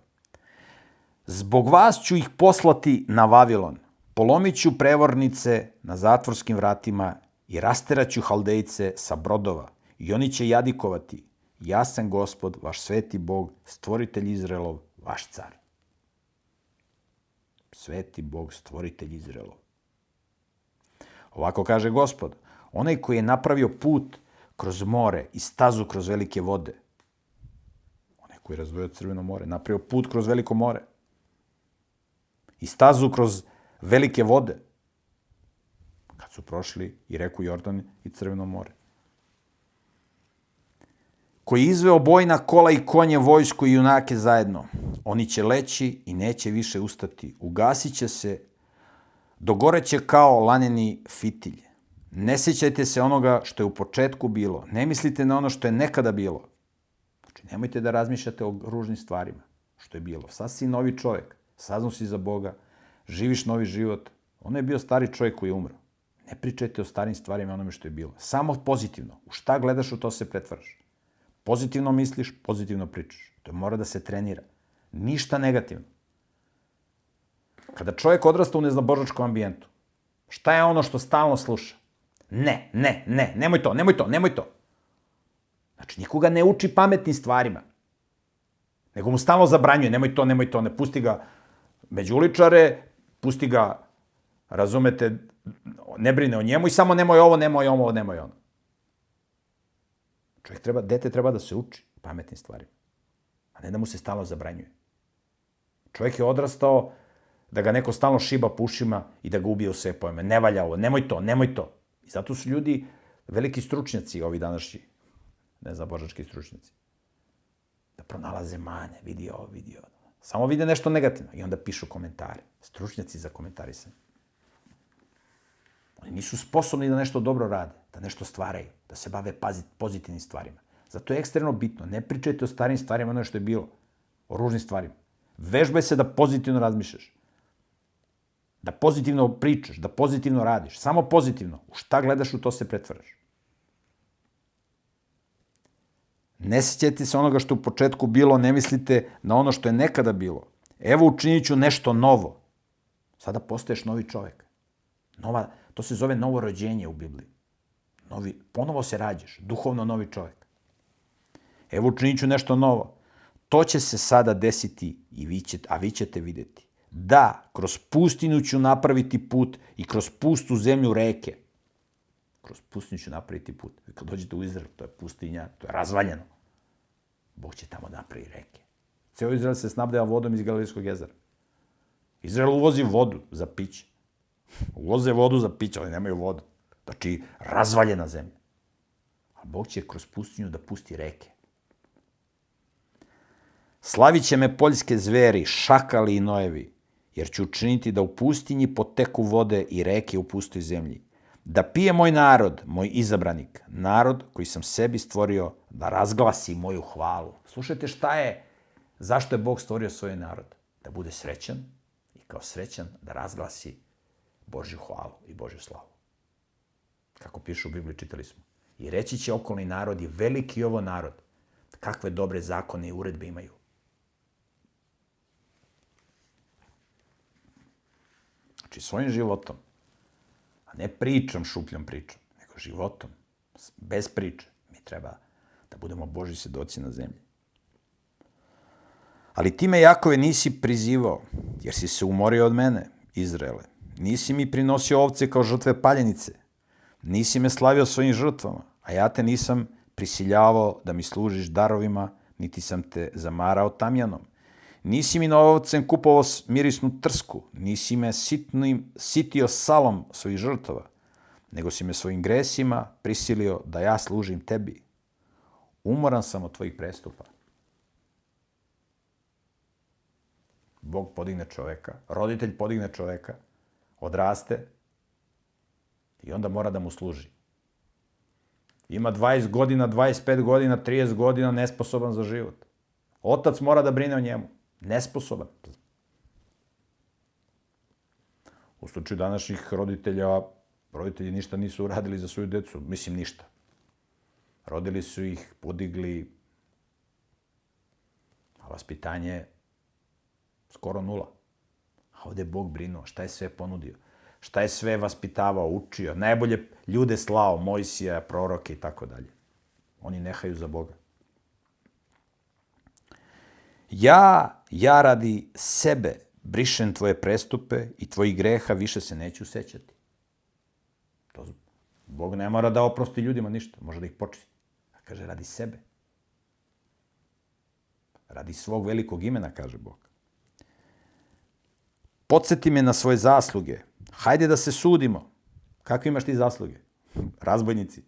Zbog vas ću ih poslati na Vavilon. Polomit ću prevornice na zatvorskim vratima i rasteraću haldejce sa brodova. I oni će jadikovati. Ja sam Gospod, vaš sveti Bog, stvoritelj Izraelov, vaš car. Sveti Bog, stvoritelj Izraelov. Ovako kaže Gospod. Onaj koji je napravio put kroz more i stazu kroz velike vode. Onaj koji je razvojio crveno more, napravio put kroz veliko more. I stazu kroz velike vode. Kad su prošli i reku Jordan i crveno more. Koji izveo bojna kola i konje, vojsku i junake zajedno. Oni će leći i neće više ustati. Ugasit će se, dogoreće kao laneni fitilj. Ne sećajte se onoga što je u početku bilo. Ne mislite na ono što je nekada bilo. Znači, nemojte da razmišljate o ružnim stvarima, što je bilo. Sad si novi čovjek, saznao si za Boga, živiš novi život. Ono je bio stari čovjek koji je umro. Ne pričajte o starim stvarima onome što je bilo. Samo pozitivno. U šta gledaš, u to se pretvaraš. Pozitivno misliš, pozitivno pričaš. To mora da se trenira. Ništa negativno. Kada čovjek odrasta u neznabožačkom ambijentu, šta je ono što stalno sluša? Ne, ne, ne, nemoj to, nemoj to, nemoj to. Znači, nikoga ne uči pametnim stvarima. Nego mu stalno zabranjuje, nemoj to, nemoj to, ne pusti ga među uličare, pusti ga, razumete, ne brine o njemu i samo nemoj ovo, nemoj ovo, nemoj ono. Čovjek treba, dete treba da se uči pametnim stvarima, a ne da mu se stalno zabranjuje. Čovjek je odrastao da ga neko stalno šiba po ušima i da ga ubije u sve pojme. Ne valja ovo, nemoj to, nemoj to. I zato su ljudi veliki stručnjaci, ovi današnji, ne znam, božački stručnjaci. Da pronalaze mane, vidi ovo, vidi ovo. Samo vide nešto negativno i onda pišu komentare. Stručnjaci za komentarisanje. Oni nisu sposobni da nešto dobro rade, da nešto stvaraju, da se bave pozitivnim stvarima. Zato je ekstremno bitno. Ne pričajte o starim stvarima, ono što je bilo. O ružnim stvarima. Vežbaj se da pozitivno razmišljaš. Da pozitivno pričaš, da pozitivno radiš. Samo pozitivno. U šta gledaš, u to se pretvaraš. Ne sjećate se onoga što u početku bilo, ne mislite na ono što je nekada bilo. Evo učinit ću nešto novo. Sada postaješ novi čovek. Nova, to se zove novo rođenje u Bibliji. Novi, ponovo se rađaš, duhovno novi čovek. Evo učinit ću nešto novo. To će se sada desiti, i vi ćete, a vi ćete videti. Da, kroz pustinu ću napraviti put i kroz pustu zemlju reke. Kroz pustinju ću napraviti put. Kad dođete u Izrael, to je pustinja, to je razvaljeno. Bog će tamo napraviti reke. Ceo Izrael se snabdeva vodom iz Galilijskog jezera. Izrael uvozi vodu za piće. Uvoze vodu za piće, ali nemaju vodu. Znači, razvaljena zemlja. A Bog će kroz pustinju da pusti reke. Slavit će me poljske zveri, šakali i nojevi, jer ću učiniti da u pustinji poteku vode i reke u pustoj zemlji. Da pije moj narod, moj izabranik, narod koji sam sebi stvorio da razglasi moju hvalu. Slušajte šta je, zašto je Bog stvorio svoj narod? Da bude srećan i kao srećan da razglasi Božju hvalu i Božju slavu. Kako piše u Bibliji, čitali smo. I reći će okolni narodi, veliki ovo narod, kakve dobre zakone i uredbe imaju. Znači, svojim životom, a ne pričom, šupljom pričom, nego životom, bez priče, mi treba da budemo Boži svedoci na zemlji. Ali ti me, Jakove, nisi prizivao, jer si se umorio od mene, Izraele. Nisi mi prinosio ovce kao žrtve paljenice. Nisi me slavio svojim žrtvama, a ja te nisam prisiljavao da mi služiš darovima, niti sam te zamarao tamjanom. Nisi mi novcem kupovao mirisnu trsku, nisi me sitnim, sitio salom svojih žrtava, nego si me svojim gresima prisilio da ja služim tebi. Umoran sam od tvojih prestupa. Bog podigne čoveka, roditelj podigne čoveka, odraste i onda mora da mu služi. Ima 20 godina, 25 godina, 30 godina nesposoban za život. Otac mora da brine o njemu. Nesposoban. U slučaju današnjih roditelja, roditelji ništa nisu uradili za svoju decu. Mislim, ništa. Rodili su ih, podigli, a vaspitanje skoro nula. A ovde je Bog brinuo, šta je sve ponudio, šta je sve vaspitavao, učio, najbolje ljude slao, Mojsija, proroke i tako dalje. Oni nehaju za Boga. Ja, ja radi sebe brišem tvoje prestupe i tvojih greha više se neću sećati. To, Bog ne mora da oprosti ljudima ništa, može da ih počisti. A kaže, radi sebe. Radi svog velikog imena, kaže Bog. Podsjeti me na svoje zasluge. Hajde da se sudimo. Kakve imaš ti zasluge? Razbojnici.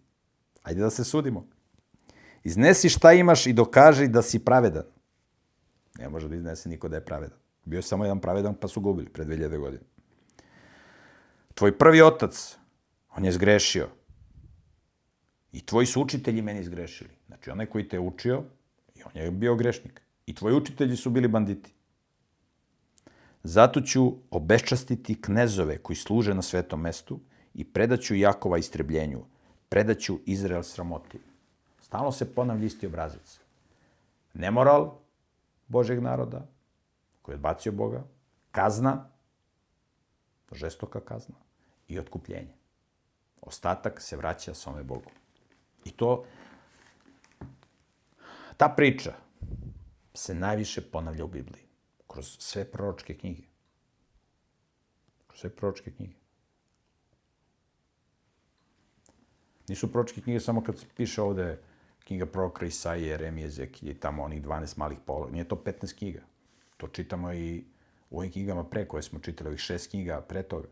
Hajde da se sudimo. Iznesi šta imaš i dokaži da si pravedan. Ne može da iznese niko da je pravedan. Bio je samo jedan pravedan, pa su gubili pred 2000 godina. Tvoj prvi otac, on je zgrešio. I tvoji su učitelji meni zgrešili. Znači, onaj koji te učio, i on je bio grešnik. I tvoji učitelji su bili banditi. Zato ću obeščastiti knezove koji služe na svetom mestu i predaću Jakova istrebljenju, predaću Izrael sramoti. Stalno se ponavlja isti obrazac. Nemoral, Božeg naroda, koji je odbacio Boga, kazna, žestoka kazna i otkupljenje. Ostatak se vraća svome Bogu. I to, ta priča se najviše ponavlja u Bibliji, kroz sve proročke knjige. Kroz sve proročke knjige. Nisu proročke knjige samo kad se piše ovde knjiga proroka Isaije, Jeremije, Zekilje, tamo onih 12 malih pola. Nije to 15 knjiga. To čitamo i u ovim knjigama pre koje smo čitali, ovih šest knjiga pre toga.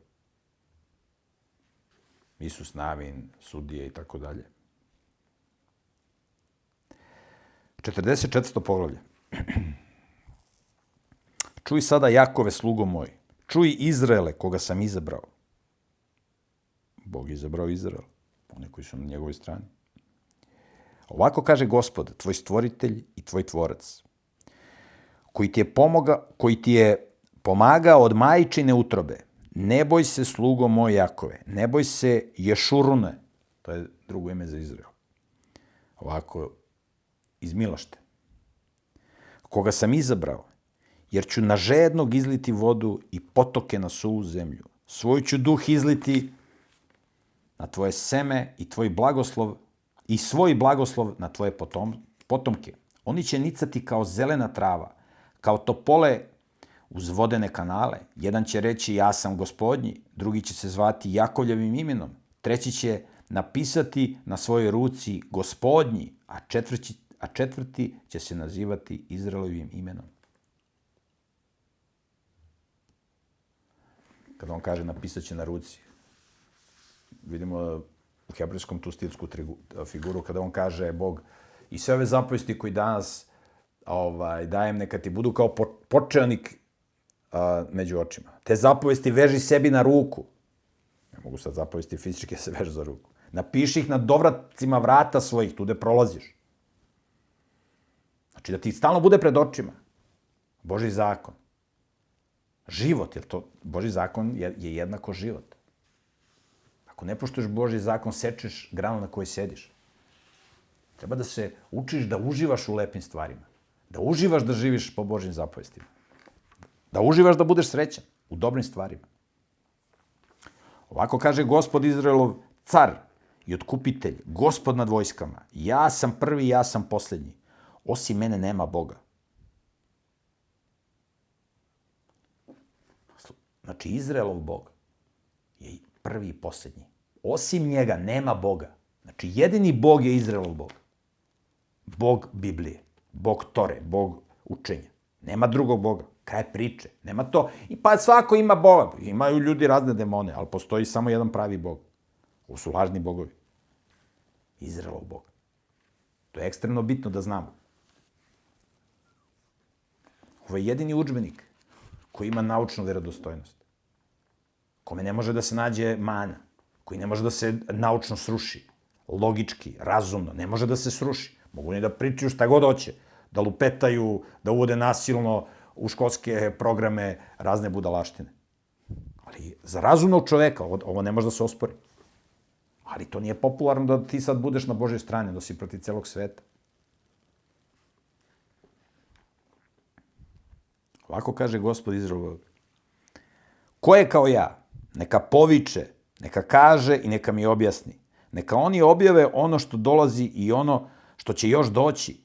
Isus Navin, sudije i tako dalje. 44. poglavlje. Čuj sada Jakove, slugo moj. Čuj Izraele, koga sam izabrao. Bog je izabrao Izrael. One koji su na njegovoj strani. Ovako kaže gospod, tvoj stvoritelj i tvoj tvorac, koji ti je, pomoga, koji ti je pomagao od majčine utrobe. Ne boj se, slugo moj Jakove, ne boj se Ješurune, to je drugo ime za Izrael. Ovako, iz Milošte. Koga sam izabrao, jer ću na žednog izliti vodu i potoke na suvu zemlju. Svoj ću duh izliti na tvoje seme i tvoj blagoslov i svoj blagoslov na tvoje potom, potomke. Oni će nicati kao zelena trava, kao topole uz vodene kanale. Jedan će reći ja sam gospodnji, drugi će se zvati Jakovljevim imenom, treći će napisati na svojoj ruci gospodnji, a četvrti, a četvrti će se nazivati Izraelovim imenom. Kada on kaže napisat će na ruci, vidimo u hebrejskom tu stilsku figuru, kada on kaže Bog i sve ove zapovesti koji danas ovaj, dajem, neka ti budu kao počelnik a, među očima. Te zapovesti veži sebi na ruku. Ne mogu sad zapovesti fizičke se vežu za ruku. Napiši ih na dovracima vrata svojih, tu gde prolaziš. Znači da ti stalno bude pred očima. Boži zakon. Život, jer to, Boži zakon je, je jednako život. Ako ne poštuješ Boži zakon, sečeš granu na kojoj sediš. Treba da se učiš da uživaš u lepim stvarima. Da uživaš da živiš po Božim zapovestima. Da uživaš da budeš srećan u dobrim stvarima. Ovako kaže gospod Izraelov car i otkupitelj, gospod nad vojskama. Ja sam prvi, ja sam poslednji. Osim mene nema Boga. Znači, Izraelov Bog je prvi i poslednji. Osim njega nema Boga. Znači, jedini Bog je Izraelov Bog. Bog Biblije, Bog Tore, Bog učenja. Nema drugog Boga. Kraj priče. Nema to. I pa svako ima Boga. Imaju ljudi razne demone, ali postoji samo jedan pravi Bog. Ovo su lažni bogovi. Izraelov Bog. To je ekstremno bitno da znamo. Ovo je jedini učbenik koji ima naučnu verodostojnost. Kome ne može da se nađe mana. Koji ne može da se naučno sruši. Logički, razumno. Ne može da se sruši. Mogu ni da pričaju šta god hoće. Da lupetaju, da uvode nasilno u školske programe razne budalaštine. Ali za razumnog čoveka ovo, ne može da se ospori. Ali to nije popularno da ti sad budeš na Božoj strani, da si protiv celog sveta. Ovako kaže gospod Izrael. Ko je kao ja? Neka poviče, neka kaže i neka mi objasni. Neka oni objave ono što dolazi i ono što će još doći,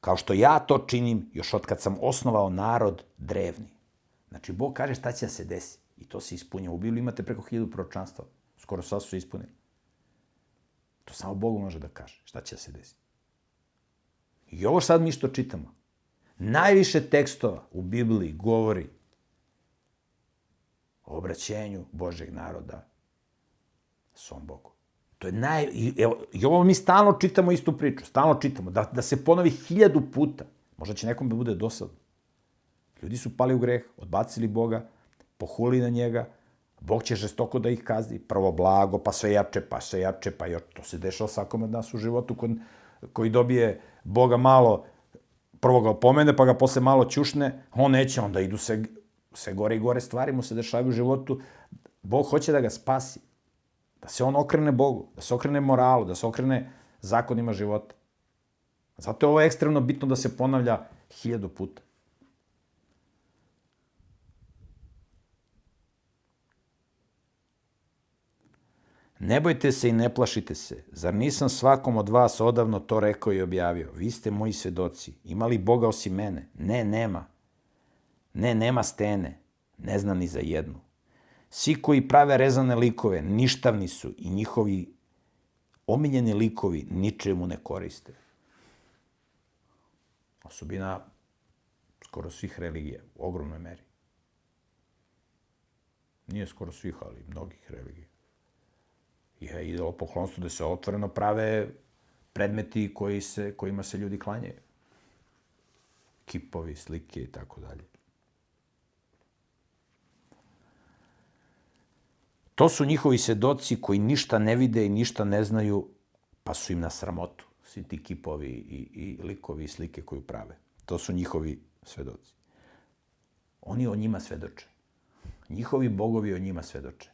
kao što ja to činim još od kad sam osnovao narod drevni. Znači, Bog kaže šta će da se desi. I to se ispunja. U Bibliji imate preko hiljadu proročanstva. Skoro sva su se ispunili. To samo Bog može da kaže šta će da se desi. I ovo sad mi što čitamo, najviše tekstova u Bibliji govori obraćenju Božeg naroda svom Bogu. To je naj... Evo, I ovo mi stalno čitamo istu priču, stalno čitamo, da, da se ponovi hiljadu puta. Možda će nekom da bude dosadno. Ljudi su pali u greh, odbacili Boga, pohuli na njega, Bog će žestoko da ih kazni, prvo blago, pa sve jače, pa sve jače, pa još, to se dešava svakom od nas u životu kod, koji dobije Boga malo, prvo ga opomene, pa ga posle malo ćušne, on neće, onda idu se, sve gore i gore stvari mu se dešavaju u životu. Bog hoće da ga spasi. Da se on okrene Bogu, da se okrene moralu, da se okrene zakonima života. Zato je ovo ekstremno bitno da se ponavlja hiljadu puta. Ne bojte se i ne plašite se. Zar nisam svakom od vas odavno to rekao i objavio? Vi ste moji svedoci. Ima li Boga osim mene? Ne, nema. Ne, nema stene. Ne znam ni za jednu. Svi koji prave rezane likove ništavni su i njihovi omiljeni likovi ničemu ne koriste. Osobina skoro svih religija, u ogromnoj meri. Nije skoro svih, ali mnogih religija. Je idolopoklonstvo da se otvoreno prave predmeti koji se, kojima se ljudi klanjaju. Kipovi, slike i tako dalje. To su njihovi svedoci koji ništa ne vide i ništa ne znaju, pa su im na sramotu. Svi ti kipovi i, i likovi i slike koju prave. To su njihovi svedoci. Oni o njima svedoče. Njihovi bogovi o njima svedoče.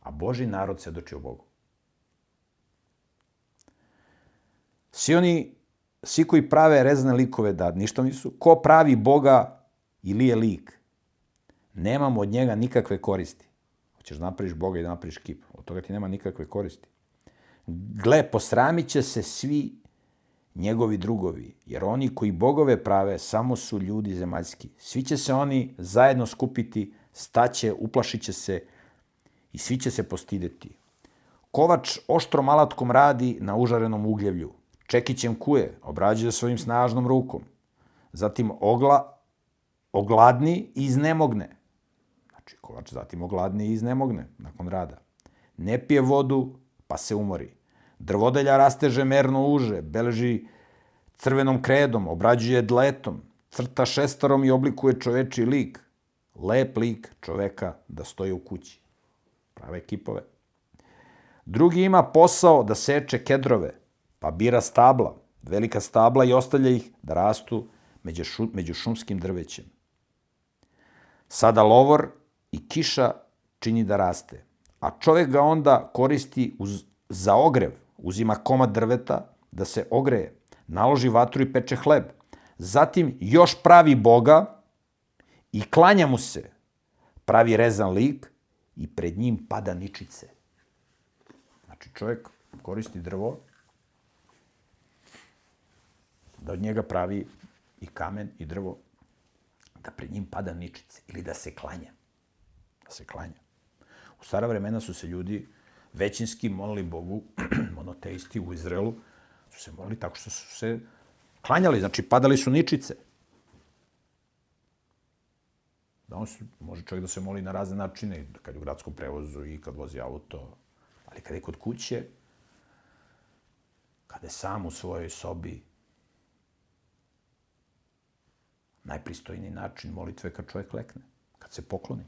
A Boži narod svedoči o Bogu. Svi oni, svi koji prave rezne likove da ništa nisu, ko pravi Boga ili je lik, nemamo od njega nikakve koristi. Hoćeš da napraviš Boga i da napraviš kip. Od toga ti nema nikakve koristi. Gle, posramit će se svi njegovi drugovi, jer oni koji bogove prave samo su ljudi zemaljski. Svi će se oni zajedno skupiti, staće, uplašit će se i svi će se postideti. Kovač oštrom alatkom radi na užarenom ugljevlju. Čekićem kuje, obrađuje svojim snažnom rukom. Zatim ogla, ogladni i iznemogne. Znači, kovač zatim ogladni i iznemogne nakon rada. Ne pije vodu, pa se umori. Drvodelja rasteže merno uže, beleži crvenom kredom, obrađuje dletom, crta šestarom i oblikuje čoveči lik. Lep lik čoveka da stoji u kući. Prave kipove. Drugi ima posao da seče kedrove, pa bira stabla, velika stabla i ostavlja ih da rastu među šumskim drvećem. Sada lovor i kiša čini da raste, a čovek ga onda koristi uz, za ogrev, uzima komad drveta da se ogreje, naloži vatru i peče hleb. Zatim još pravi Boga i klanja mu se. Pravi rezan lik i pred njim pada ničice. Znači čovjek koristi drvo da od njega pravi i kamen i drvo da pred njim pada ničice ili da se klanja. Da se klanja. U stara vremena su se ljudi većinski molili Bogu, monoteisti u Izraelu, su se molili tako što su se klanjali, znači padali su ničice. Da on se, može čovjek da se moli na razne načine, kad je u gradskom prevozu i kad vozi auto, ali kad je kod kuće, kada je sam u svojoj sobi, najpristojniji način molitve kad čovjek lekne, kad se pokloni.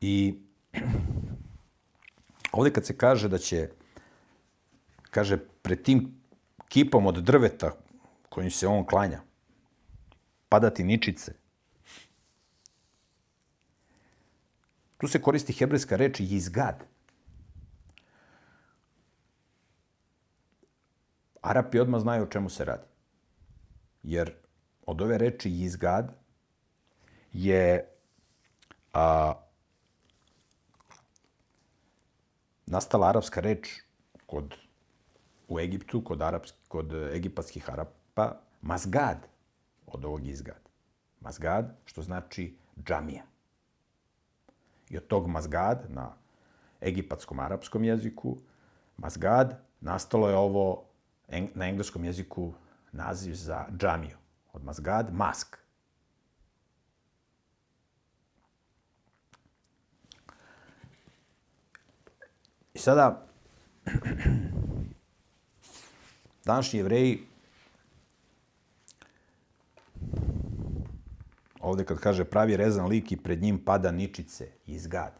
I ovde kad se kaže da će, kaže, pred tim kipom od drveta kojim se on klanja, padati ničice. Tu se koristi hebrejska reč jizgad. Arapi odmah znaju o čemu se radi. Jer od ove reči jizgad je a, nastala arapska reč kod, u Egiptu, kod, arapski, kod egipatskih Arapa, mazgad od ovog izgad. Mazgad, što znači džamija. I od tog mazgad na egipatskom arapskom jeziku, mazgad, nastalo je ovo na engleskom jeziku naziv za džamiju. Od mazgad, mask. I sada, današnji jevreji ovde kad kaže pravi rezan lik i pred njim pada ničice i izgad.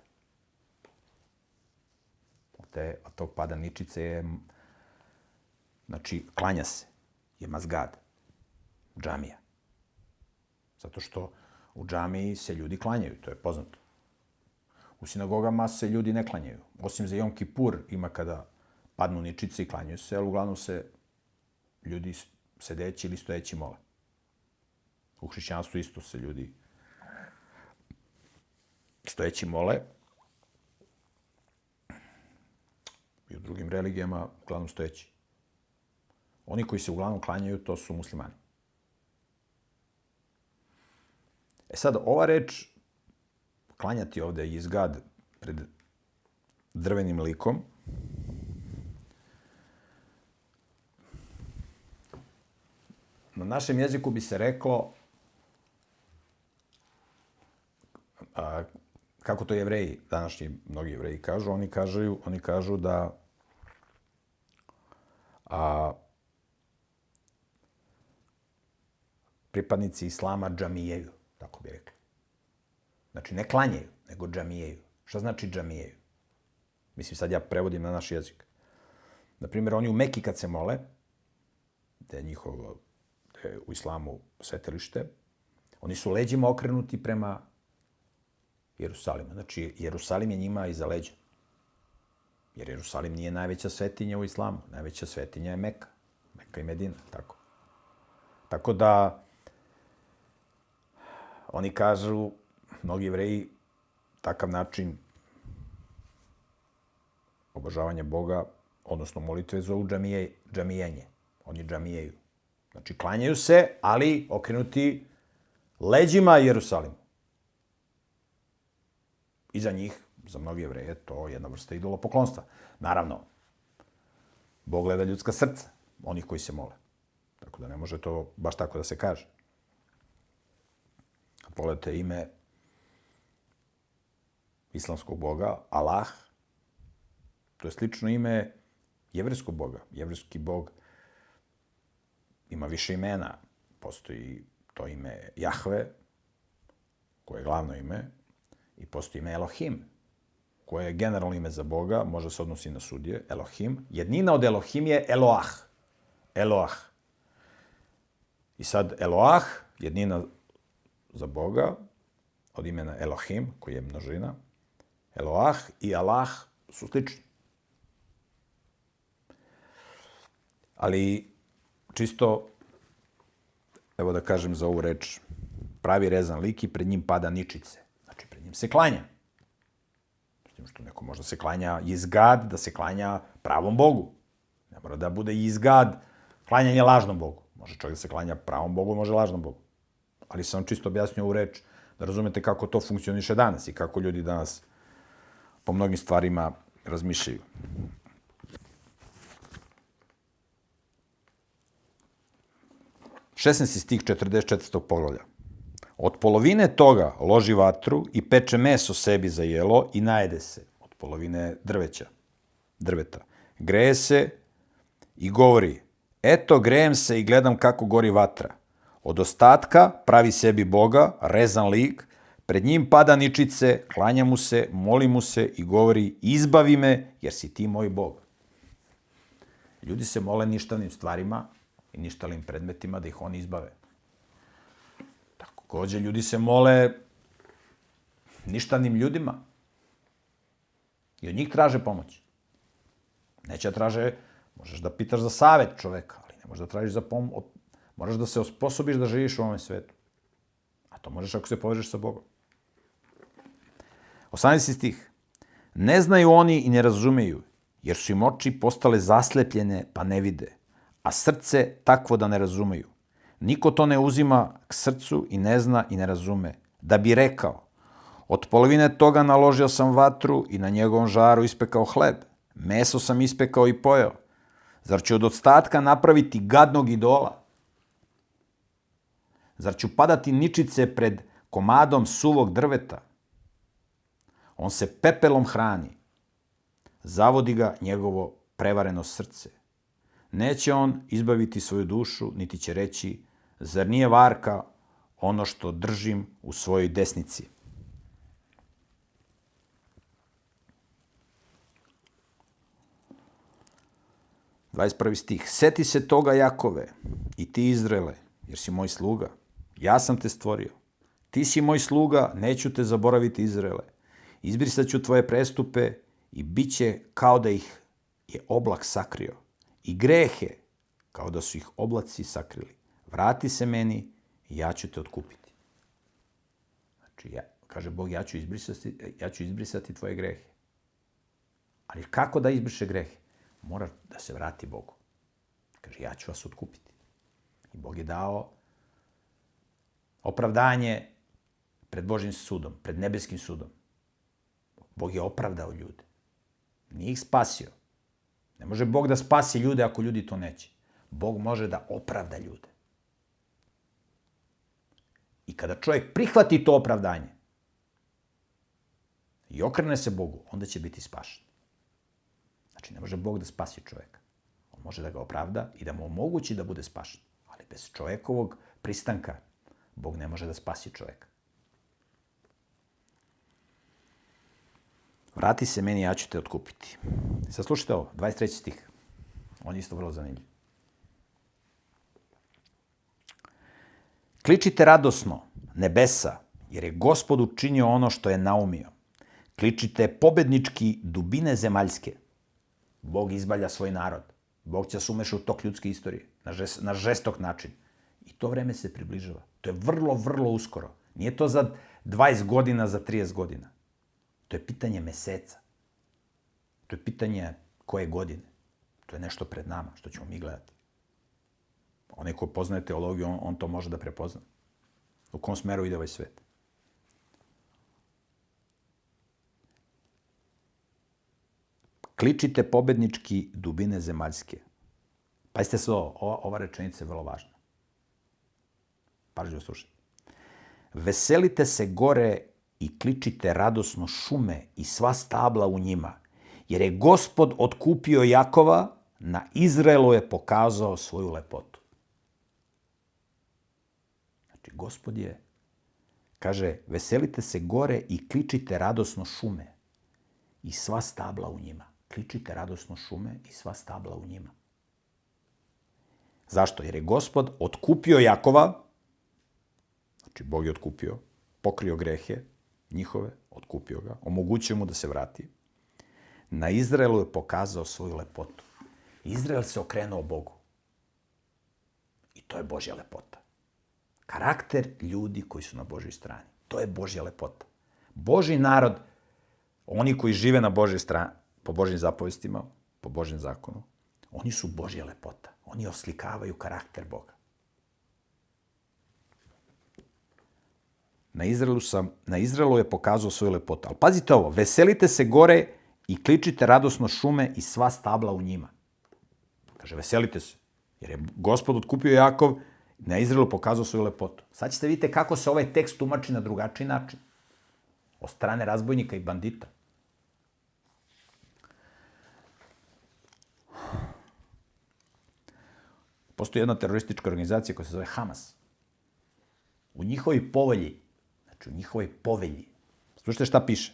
Te, a tog pada ničice je, znači, klanja se, je mazgad, džamija. Zato što u džamiji se ljudi klanjaju, to je poznato. U sinagogama se ljudi ne klanjaju. Osim za Jom Kipur ima kada padnu ničice i klanjaju se, ali uglavnom se ljudi sedeći ili stojeći mole. U hrišćanstvu isto se ljudi stojeći mole. I u drugim religijama uglavnom stojeći. Oni koji se uglavnom klanjaju, to su muslimani. E sad, ova reč, klanjati ovde izgad pred drvenim likom, na našem jeziku bi se reklo a, kako to jevreji, današnji mnogi jevreji kažu, oni kažu, oni kažu da a, pripadnici islama džamijeju, tako bi rekli. Znači, ne klanjaju, nego džamijeju. Šta znači džamijeju? Mislim, sad ja prevodim na naš jezik. Naprimjer, oni u Meki kad se mole, da je njihovo, da je u islamu svetelište, oni su leđima okrenuti prema Jerusalima. Znači, Jerusalim je njima iza leđa. Jer Jerusalim nije najveća svetinja u islamu. Najveća svetinja je Meka. Meka i Medina, tako. Tako da, oni kažu, mnogi jevreji, takav način obožavanja Boga, odnosno molitve zovu džamije, džamijenje. Oni džamijeju. Znači, klanjaju se, ali okrenuti leđima Jerusalimu iza njih za mnoge jevreje to jedna vrsta idolopoklonstva. Naravno, Bog gleda ljudska srca, onih koji se mole. Tako da ne može to baš tako da se kaže. Kad pogledate ime islamskog boga, Allah, to je slično ime jevreskog boga. Jevreski bog ima više imena. Postoji to ime Jahve, koje je glavno ime, i postoji ime Elohim, koje je generalno ime za Boga, može se odnosi na sudije, Elohim. Jednina od Elohim je Eloah. Eloah. I sad Eloah, jednina za Boga, od imena Elohim, koji je množina, Eloah i Allah su slični. Ali čisto, evo da kažem za ovu reč, pravi rezan lik i pred njim pada ničice. Znači, pred njim se klanja. Tim što neko možda se klanja izgad, da se klanja pravom Bogu. Ne mora da bude izgad klanjanje lažnom Bogu. Može čovjek da se klanja pravom Bogu, može lažnom Bogu. Ali sam čisto objasnio ovu reč da razumete kako to funkcioniše danas i kako ljudi danas po mnogim stvarima razmišljaju. 16. stih 44. poglavlja. Od polovine toga loži vatru i peče meso sebi za jelo i najede se. Od polovine drveća, drveta. Greje se i govori, eto grejem se i gledam kako gori vatra. Od ostatka pravi sebi Boga, rezan lik, pred njim pada ničice, klanja mu se, moli mu se i govori, izbavi me, jer si ti moj Bog. Ljudi se mole ništavnim stvarima, i ništalim predmetima da ih oni izbave. Takođe, ljudi se mole ništanim ljudima i od njih traže pomoć. Neće da traže, možeš da pitaš za savet čoveka, ali ne možeš da tražiš za pomoć, moraš da se osposobiš da živiš u ovom svetu. A to možeš ako se povežeš sa Bogom. 18. stih. Ne znaju oni i ne razumeju, jer su im oči postale zaslepljene pa ne vide a srce takvo da ne razumeju. Niko to ne uzima k srcu i ne zna i ne razume. Da bi rekao, od polovine toga naložio sam vatru i na njegovom žaru ispekao hleb. Meso sam ispekao i pojeo. Zar ću od ostatka napraviti gadnog idola? Zar ću padati ničice pred komadom suvog drveta? On se pepelom hrani. Zavodi ga njegovo prevareno srce. Neće on izbaviti svoju dušu, niti će reći, zar nije varka ono što držim u svojoj desnici? prvi stih. Seti se toga Jakove i ti Izraele, jer si moj sluga. Ja sam te stvorio. Ti si moj sluga, neću te zaboraviti Izraele. Izbrisaću tvoje prestupe i bit će kao da ih je oblak sakrio i grehe, kao da su ih oblaci sakrili. Vrati se meni i ja ću te otkupiti. Znači, ja, kaže Bog, ja ću, izbrisati, ja ću izbrisati tvoje grehe. Ali kako da izbriše grehe? Mora da se vrati Bogu. Kaže, ja ću vas otkupiti. I Bog je dao opravdanje pred Božim sudom, pred nebeskim sudom. Bog je opravdao ljude. Nije ih spasio. Ne može Bog da spasi ljude ako ljudi to neće. Bog može da opravda ljude. I kada čovjek prihvati to opravdanje i okrene se Bogu, onda će biti spašen. Znači, ne može Bog da spasi čovjeka. On može da ga opravda i da mu omogući da bude spašen. Ali bez čovjekovog pristanka Bog ne može da spasi čovjeka. Vrati se meni, ja ću te otkupiti. Sad slušajte ovo, 23. stih. On je isto vrlo zanimljiv. Kličite radosno, nebesa, jer je gospod učinio ono što je naumio. Kličite pobednički dubine zemaljske. Bog izbalja svoj narod. Bog će se umeša u tok ljudske istorije, na, žest, na žestok način. I to vreme se približava. To je vrlo, vrlo uskoro. Nije to za 20 godina, za 30 godina. To je pitanje meseca. To je pitanje koje godine. To je nešto pred nama, što ćemo mi gledati. Onaj ko poznaje teologiju, on, on to može da prepozna. U kom smeru ide ovaj svet. kličite pobednički dubine zemaljske. Pazite se ovo, ova, ova rečenica je vrlo važna. Pažljivo slušajte. Veselite se gore i kličite radosno šume i sva stabla u njima, jer je gospod otkupio Jakova, na Izraelu je pokazao svoju lepotu. Znači, gospod je, kaže, veselite se gore i kličite radosno šume i sva stabla u njima. Kličite radosno šume i sva stabla u njima. Zašto? Jer je gospod otkupio Jakova, znači Bog je otkupio, pokrio grehe njihove, otkupio ga, omogućio mu da se vrati. Na Izraelu je pokazao svoju lepotu. Izrael se okrenuo Bogu. I to je Božja lepota. Karakter ljudi koji su na Božoj strani. To je Božja lepota. Boži narod, oni koji žive na Božoj strani, po Božjim zapovestima, po Božjem zakonu, oni su Božja lepota. Oni oslikavaju karakter Boga. Na Izraelu, sam, na Izraelu je pokazao svoju lepotu. Ali pazite ovo, veselite se gore i kličite radosno šume i sva stabla u njima. Kaže, veselite se, jer je gospod otkupio Jakov, na Izraelu pokazao svoju lepotu. Sad ćete vidite kako se ovaj tekst tumači na drugačiji način. O strane razbojnika i bandita. Postoji jedna teroristička organizacija koja se zove Hamas. U njihovoj povelji, znači u njihovoj povelji, slušajte šta piše.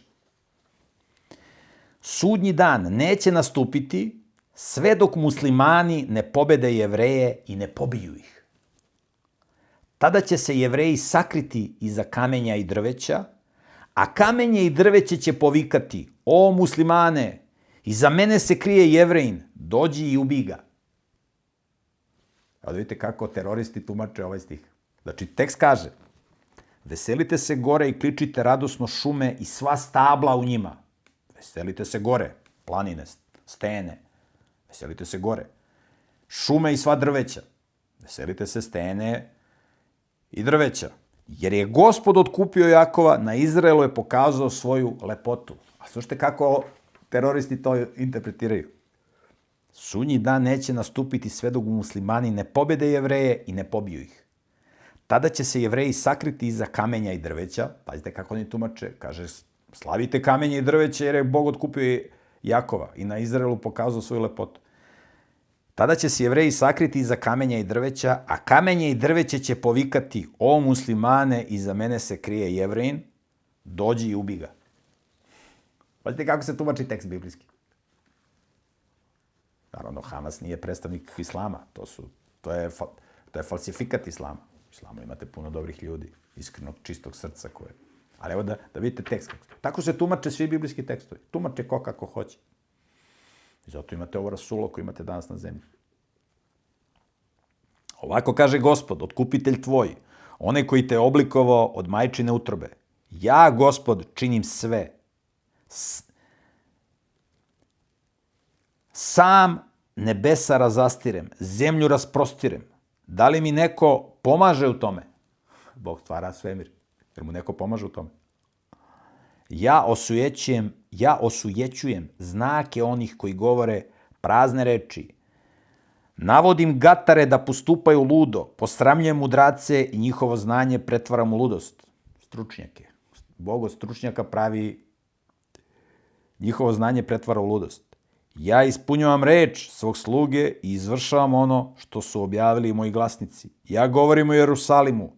Sudnji dan neće nastupiti sve dok muslimani ne pobede jevreje i ne pobiju ih. Tada će se jevreji sakriti iza kamenja i drveća, a kamenje i drveće će povikati, o muslimane, iza mene se krije jevrejin, dođi i ubi ga. Evo da vidite kako teroristi tumače ovaj stih. Znači, tekst kaže, veselite se gore i kličite radosno šume i sva stabla u njima. Veselite se gore, planine, stene. Veselite se gore. Šume i sva drveća. Veselite se stene i drveća. Jer je gospod otkupio Jakova, na Izraelu je pokazao svoju lepotu. A slušajte kako teroristi to interpretiraju. Sunji dan neće nastupiti sve dok muslimani ne pobede jevreje i ne pobiju ih. Tada će se jevreji sakriti iza kamenja i drveća. Pazite kako oni tumače. Kaže, slavite kamenje i drveće jer je Bog otkupio Jakova i na Izraelu pokazao svoju lepotu. Tada će se jevreji sakriti iza kamenja i drveća, a kamenje i drveće će povikati, o muslimane, iza mene se krije jevrejin, dođi i ubi ga. Pazite kako se tumači tekst biblijski. Naravno, Hamas nije predstavnik islama, to, su, to, je, to je falsifikat islama. Islamu imate puno dobrih ljudi, iskrenog, čistog srca koje... Ali evo da, da vidite tekst. Tako se tumače svi biblijski tekstovi. Tumače ko kako hoće. I zato imate ovo rasulo koje imate danas na zemlji. Ovako kaže gospod, otkupitelj tvoj, onaj koji te oblikovao od majčine utrobe. Ja, gospod, činim sve. S Sam nebesa razastirem, zemlju rasprostirem. Da li mi neko pomaže u tome? Bog stvara svemir, jer mu neko pomaže u tome. Ja osujećujem, ja osujećujem znake onih koji govore prazne reči. Navodim gatare da postupaju ludo, posramljujem mudrace i njihovo znanje pretvaram u ludost. Stručnjake. Bog od stručnjaka pravi njihovo znanje pretvara u ludost. Ja ispunjavam reč svog sluge i izvršavam ono što su objavili moji glasnici. Ja govorim o Jerusalimu,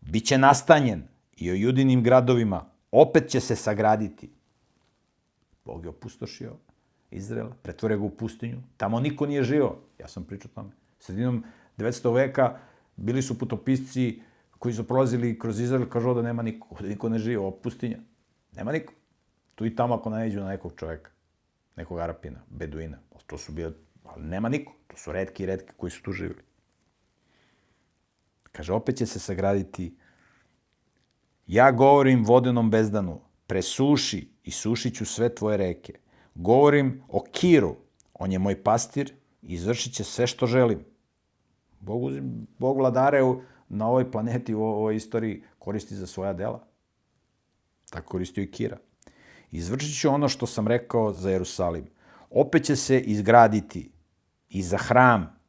bit će nastanjen i o judinim gradovima, opet će se sagraditi. Bog je opustošio Izrael, pretvore ga u pustinju, tamo niko nije živo. Ja sam pričao o tome. Sredinom 900 veka bili su putopisci koji su prolazili kroz Izrael, kažu da nema niko, niko ne živi, ovo pustinja. Nema niko. Tu i tamo ako nađu na nekog čoveka nekog Arapina, Beduina. To su bile, ali nema niko. To su redki i redki koji su tu živjeli. Kaže, opet će se sagraditi Ja govorim vodenom bezdanu, presuši i sušit ću sve tvoje reke. Govorim o Kiru, on je moj pastir izvršit će sve što želim. Bog, Bog vladare na ovoj planeti, u ovoj istoriji, koristi za svoja dela. Tako koristio i Kira. Izvršit ću ono što sam rekao za Jerusalim. opet će se izgraditi i za hram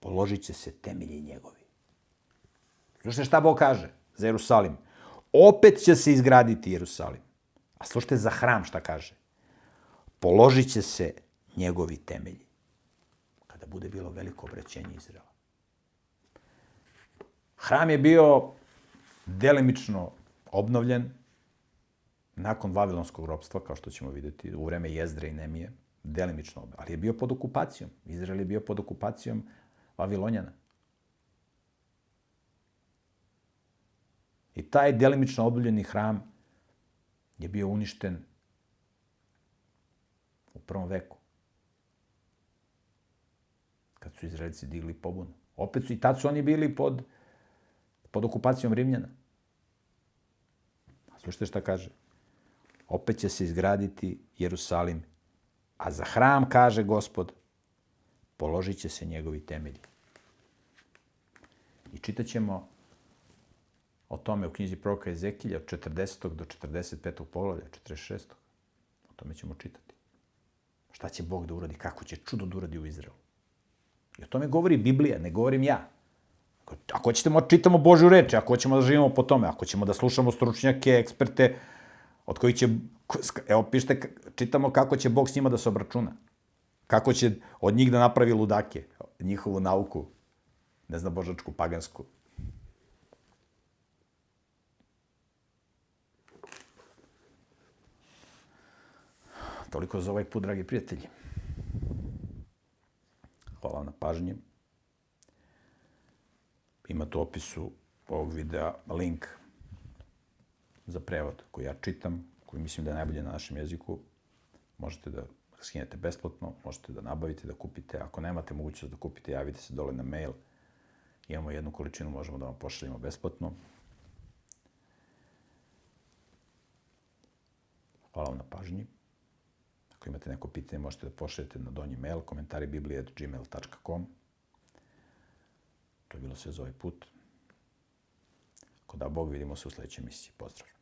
položit će se temelji njegovi. Slušajte šta Bog kaže za Jerusalim. Opet će se izgraditi Jerusalim. A slušajte za hram šta kaže. Položit će se njegovi temelji. Kada bude bilo veliko obraćenje Izraela. Hram je bio delimično obnovljen nakon Vavilonskog ropstva, kao što ćemo videti, u vreme Jezdre i Nemije, delimično ali je bio pod okupacijom. Izrael je bio pod okupacijom Vavilonjana. I taj delimično obnovljeni hram je bio uništen u prvom veku. Kad su Izraelci digli pobunu. Opet su i tad su oni bili pod, pod okupacijom Rimljana. A slušajte šta kaže. Opet će se izgraditi Jerusalim, a za hram, kaže gospod, položit će se njegovi temelji. I čitat ćemo o tome u knjizi proroka Ezekilja od 40. do 45. poglavlja, 46. O tome ćemo čitati. Šta će Bog da uradi, kako će čudo da uradi u Izraelu. I o tome govori Biblija, ne govorim ja. Ako ćemo da čitamo Božju reč, ako ćemo da živimo po tome, ako ćemo da slušamo stručnjake, eksperte, od kojih će, evo pišite, čitamo kako će Bog s njima da se obračuna. Kako će od njih da napravi ludake, njihovu nauku, ne znam, božačku, pagansku. Toliko za ovaj put, dragi prijatelji. Hvala vam na pažnji. Imate u opisu ovog videa link za prevod koji ja čitam, koji mislim da je najbolje na našem jeziku. Možete da skinete besplatno, možete da nabavite, da kupite. Ako nemate mogućnost da kupite, javite se dole na mail. Imamo jednu količinu, možemo da vam pošaljemo besplatno. Hvala vam na pažnji. Ako imate neko pitanje, možete da pošaljete na donji mail, komentari biblije.gmail.com. To je bilo sve za ovaj put. Ako da Bog, vidimo se u sledećoj emisiji. Pozdrav!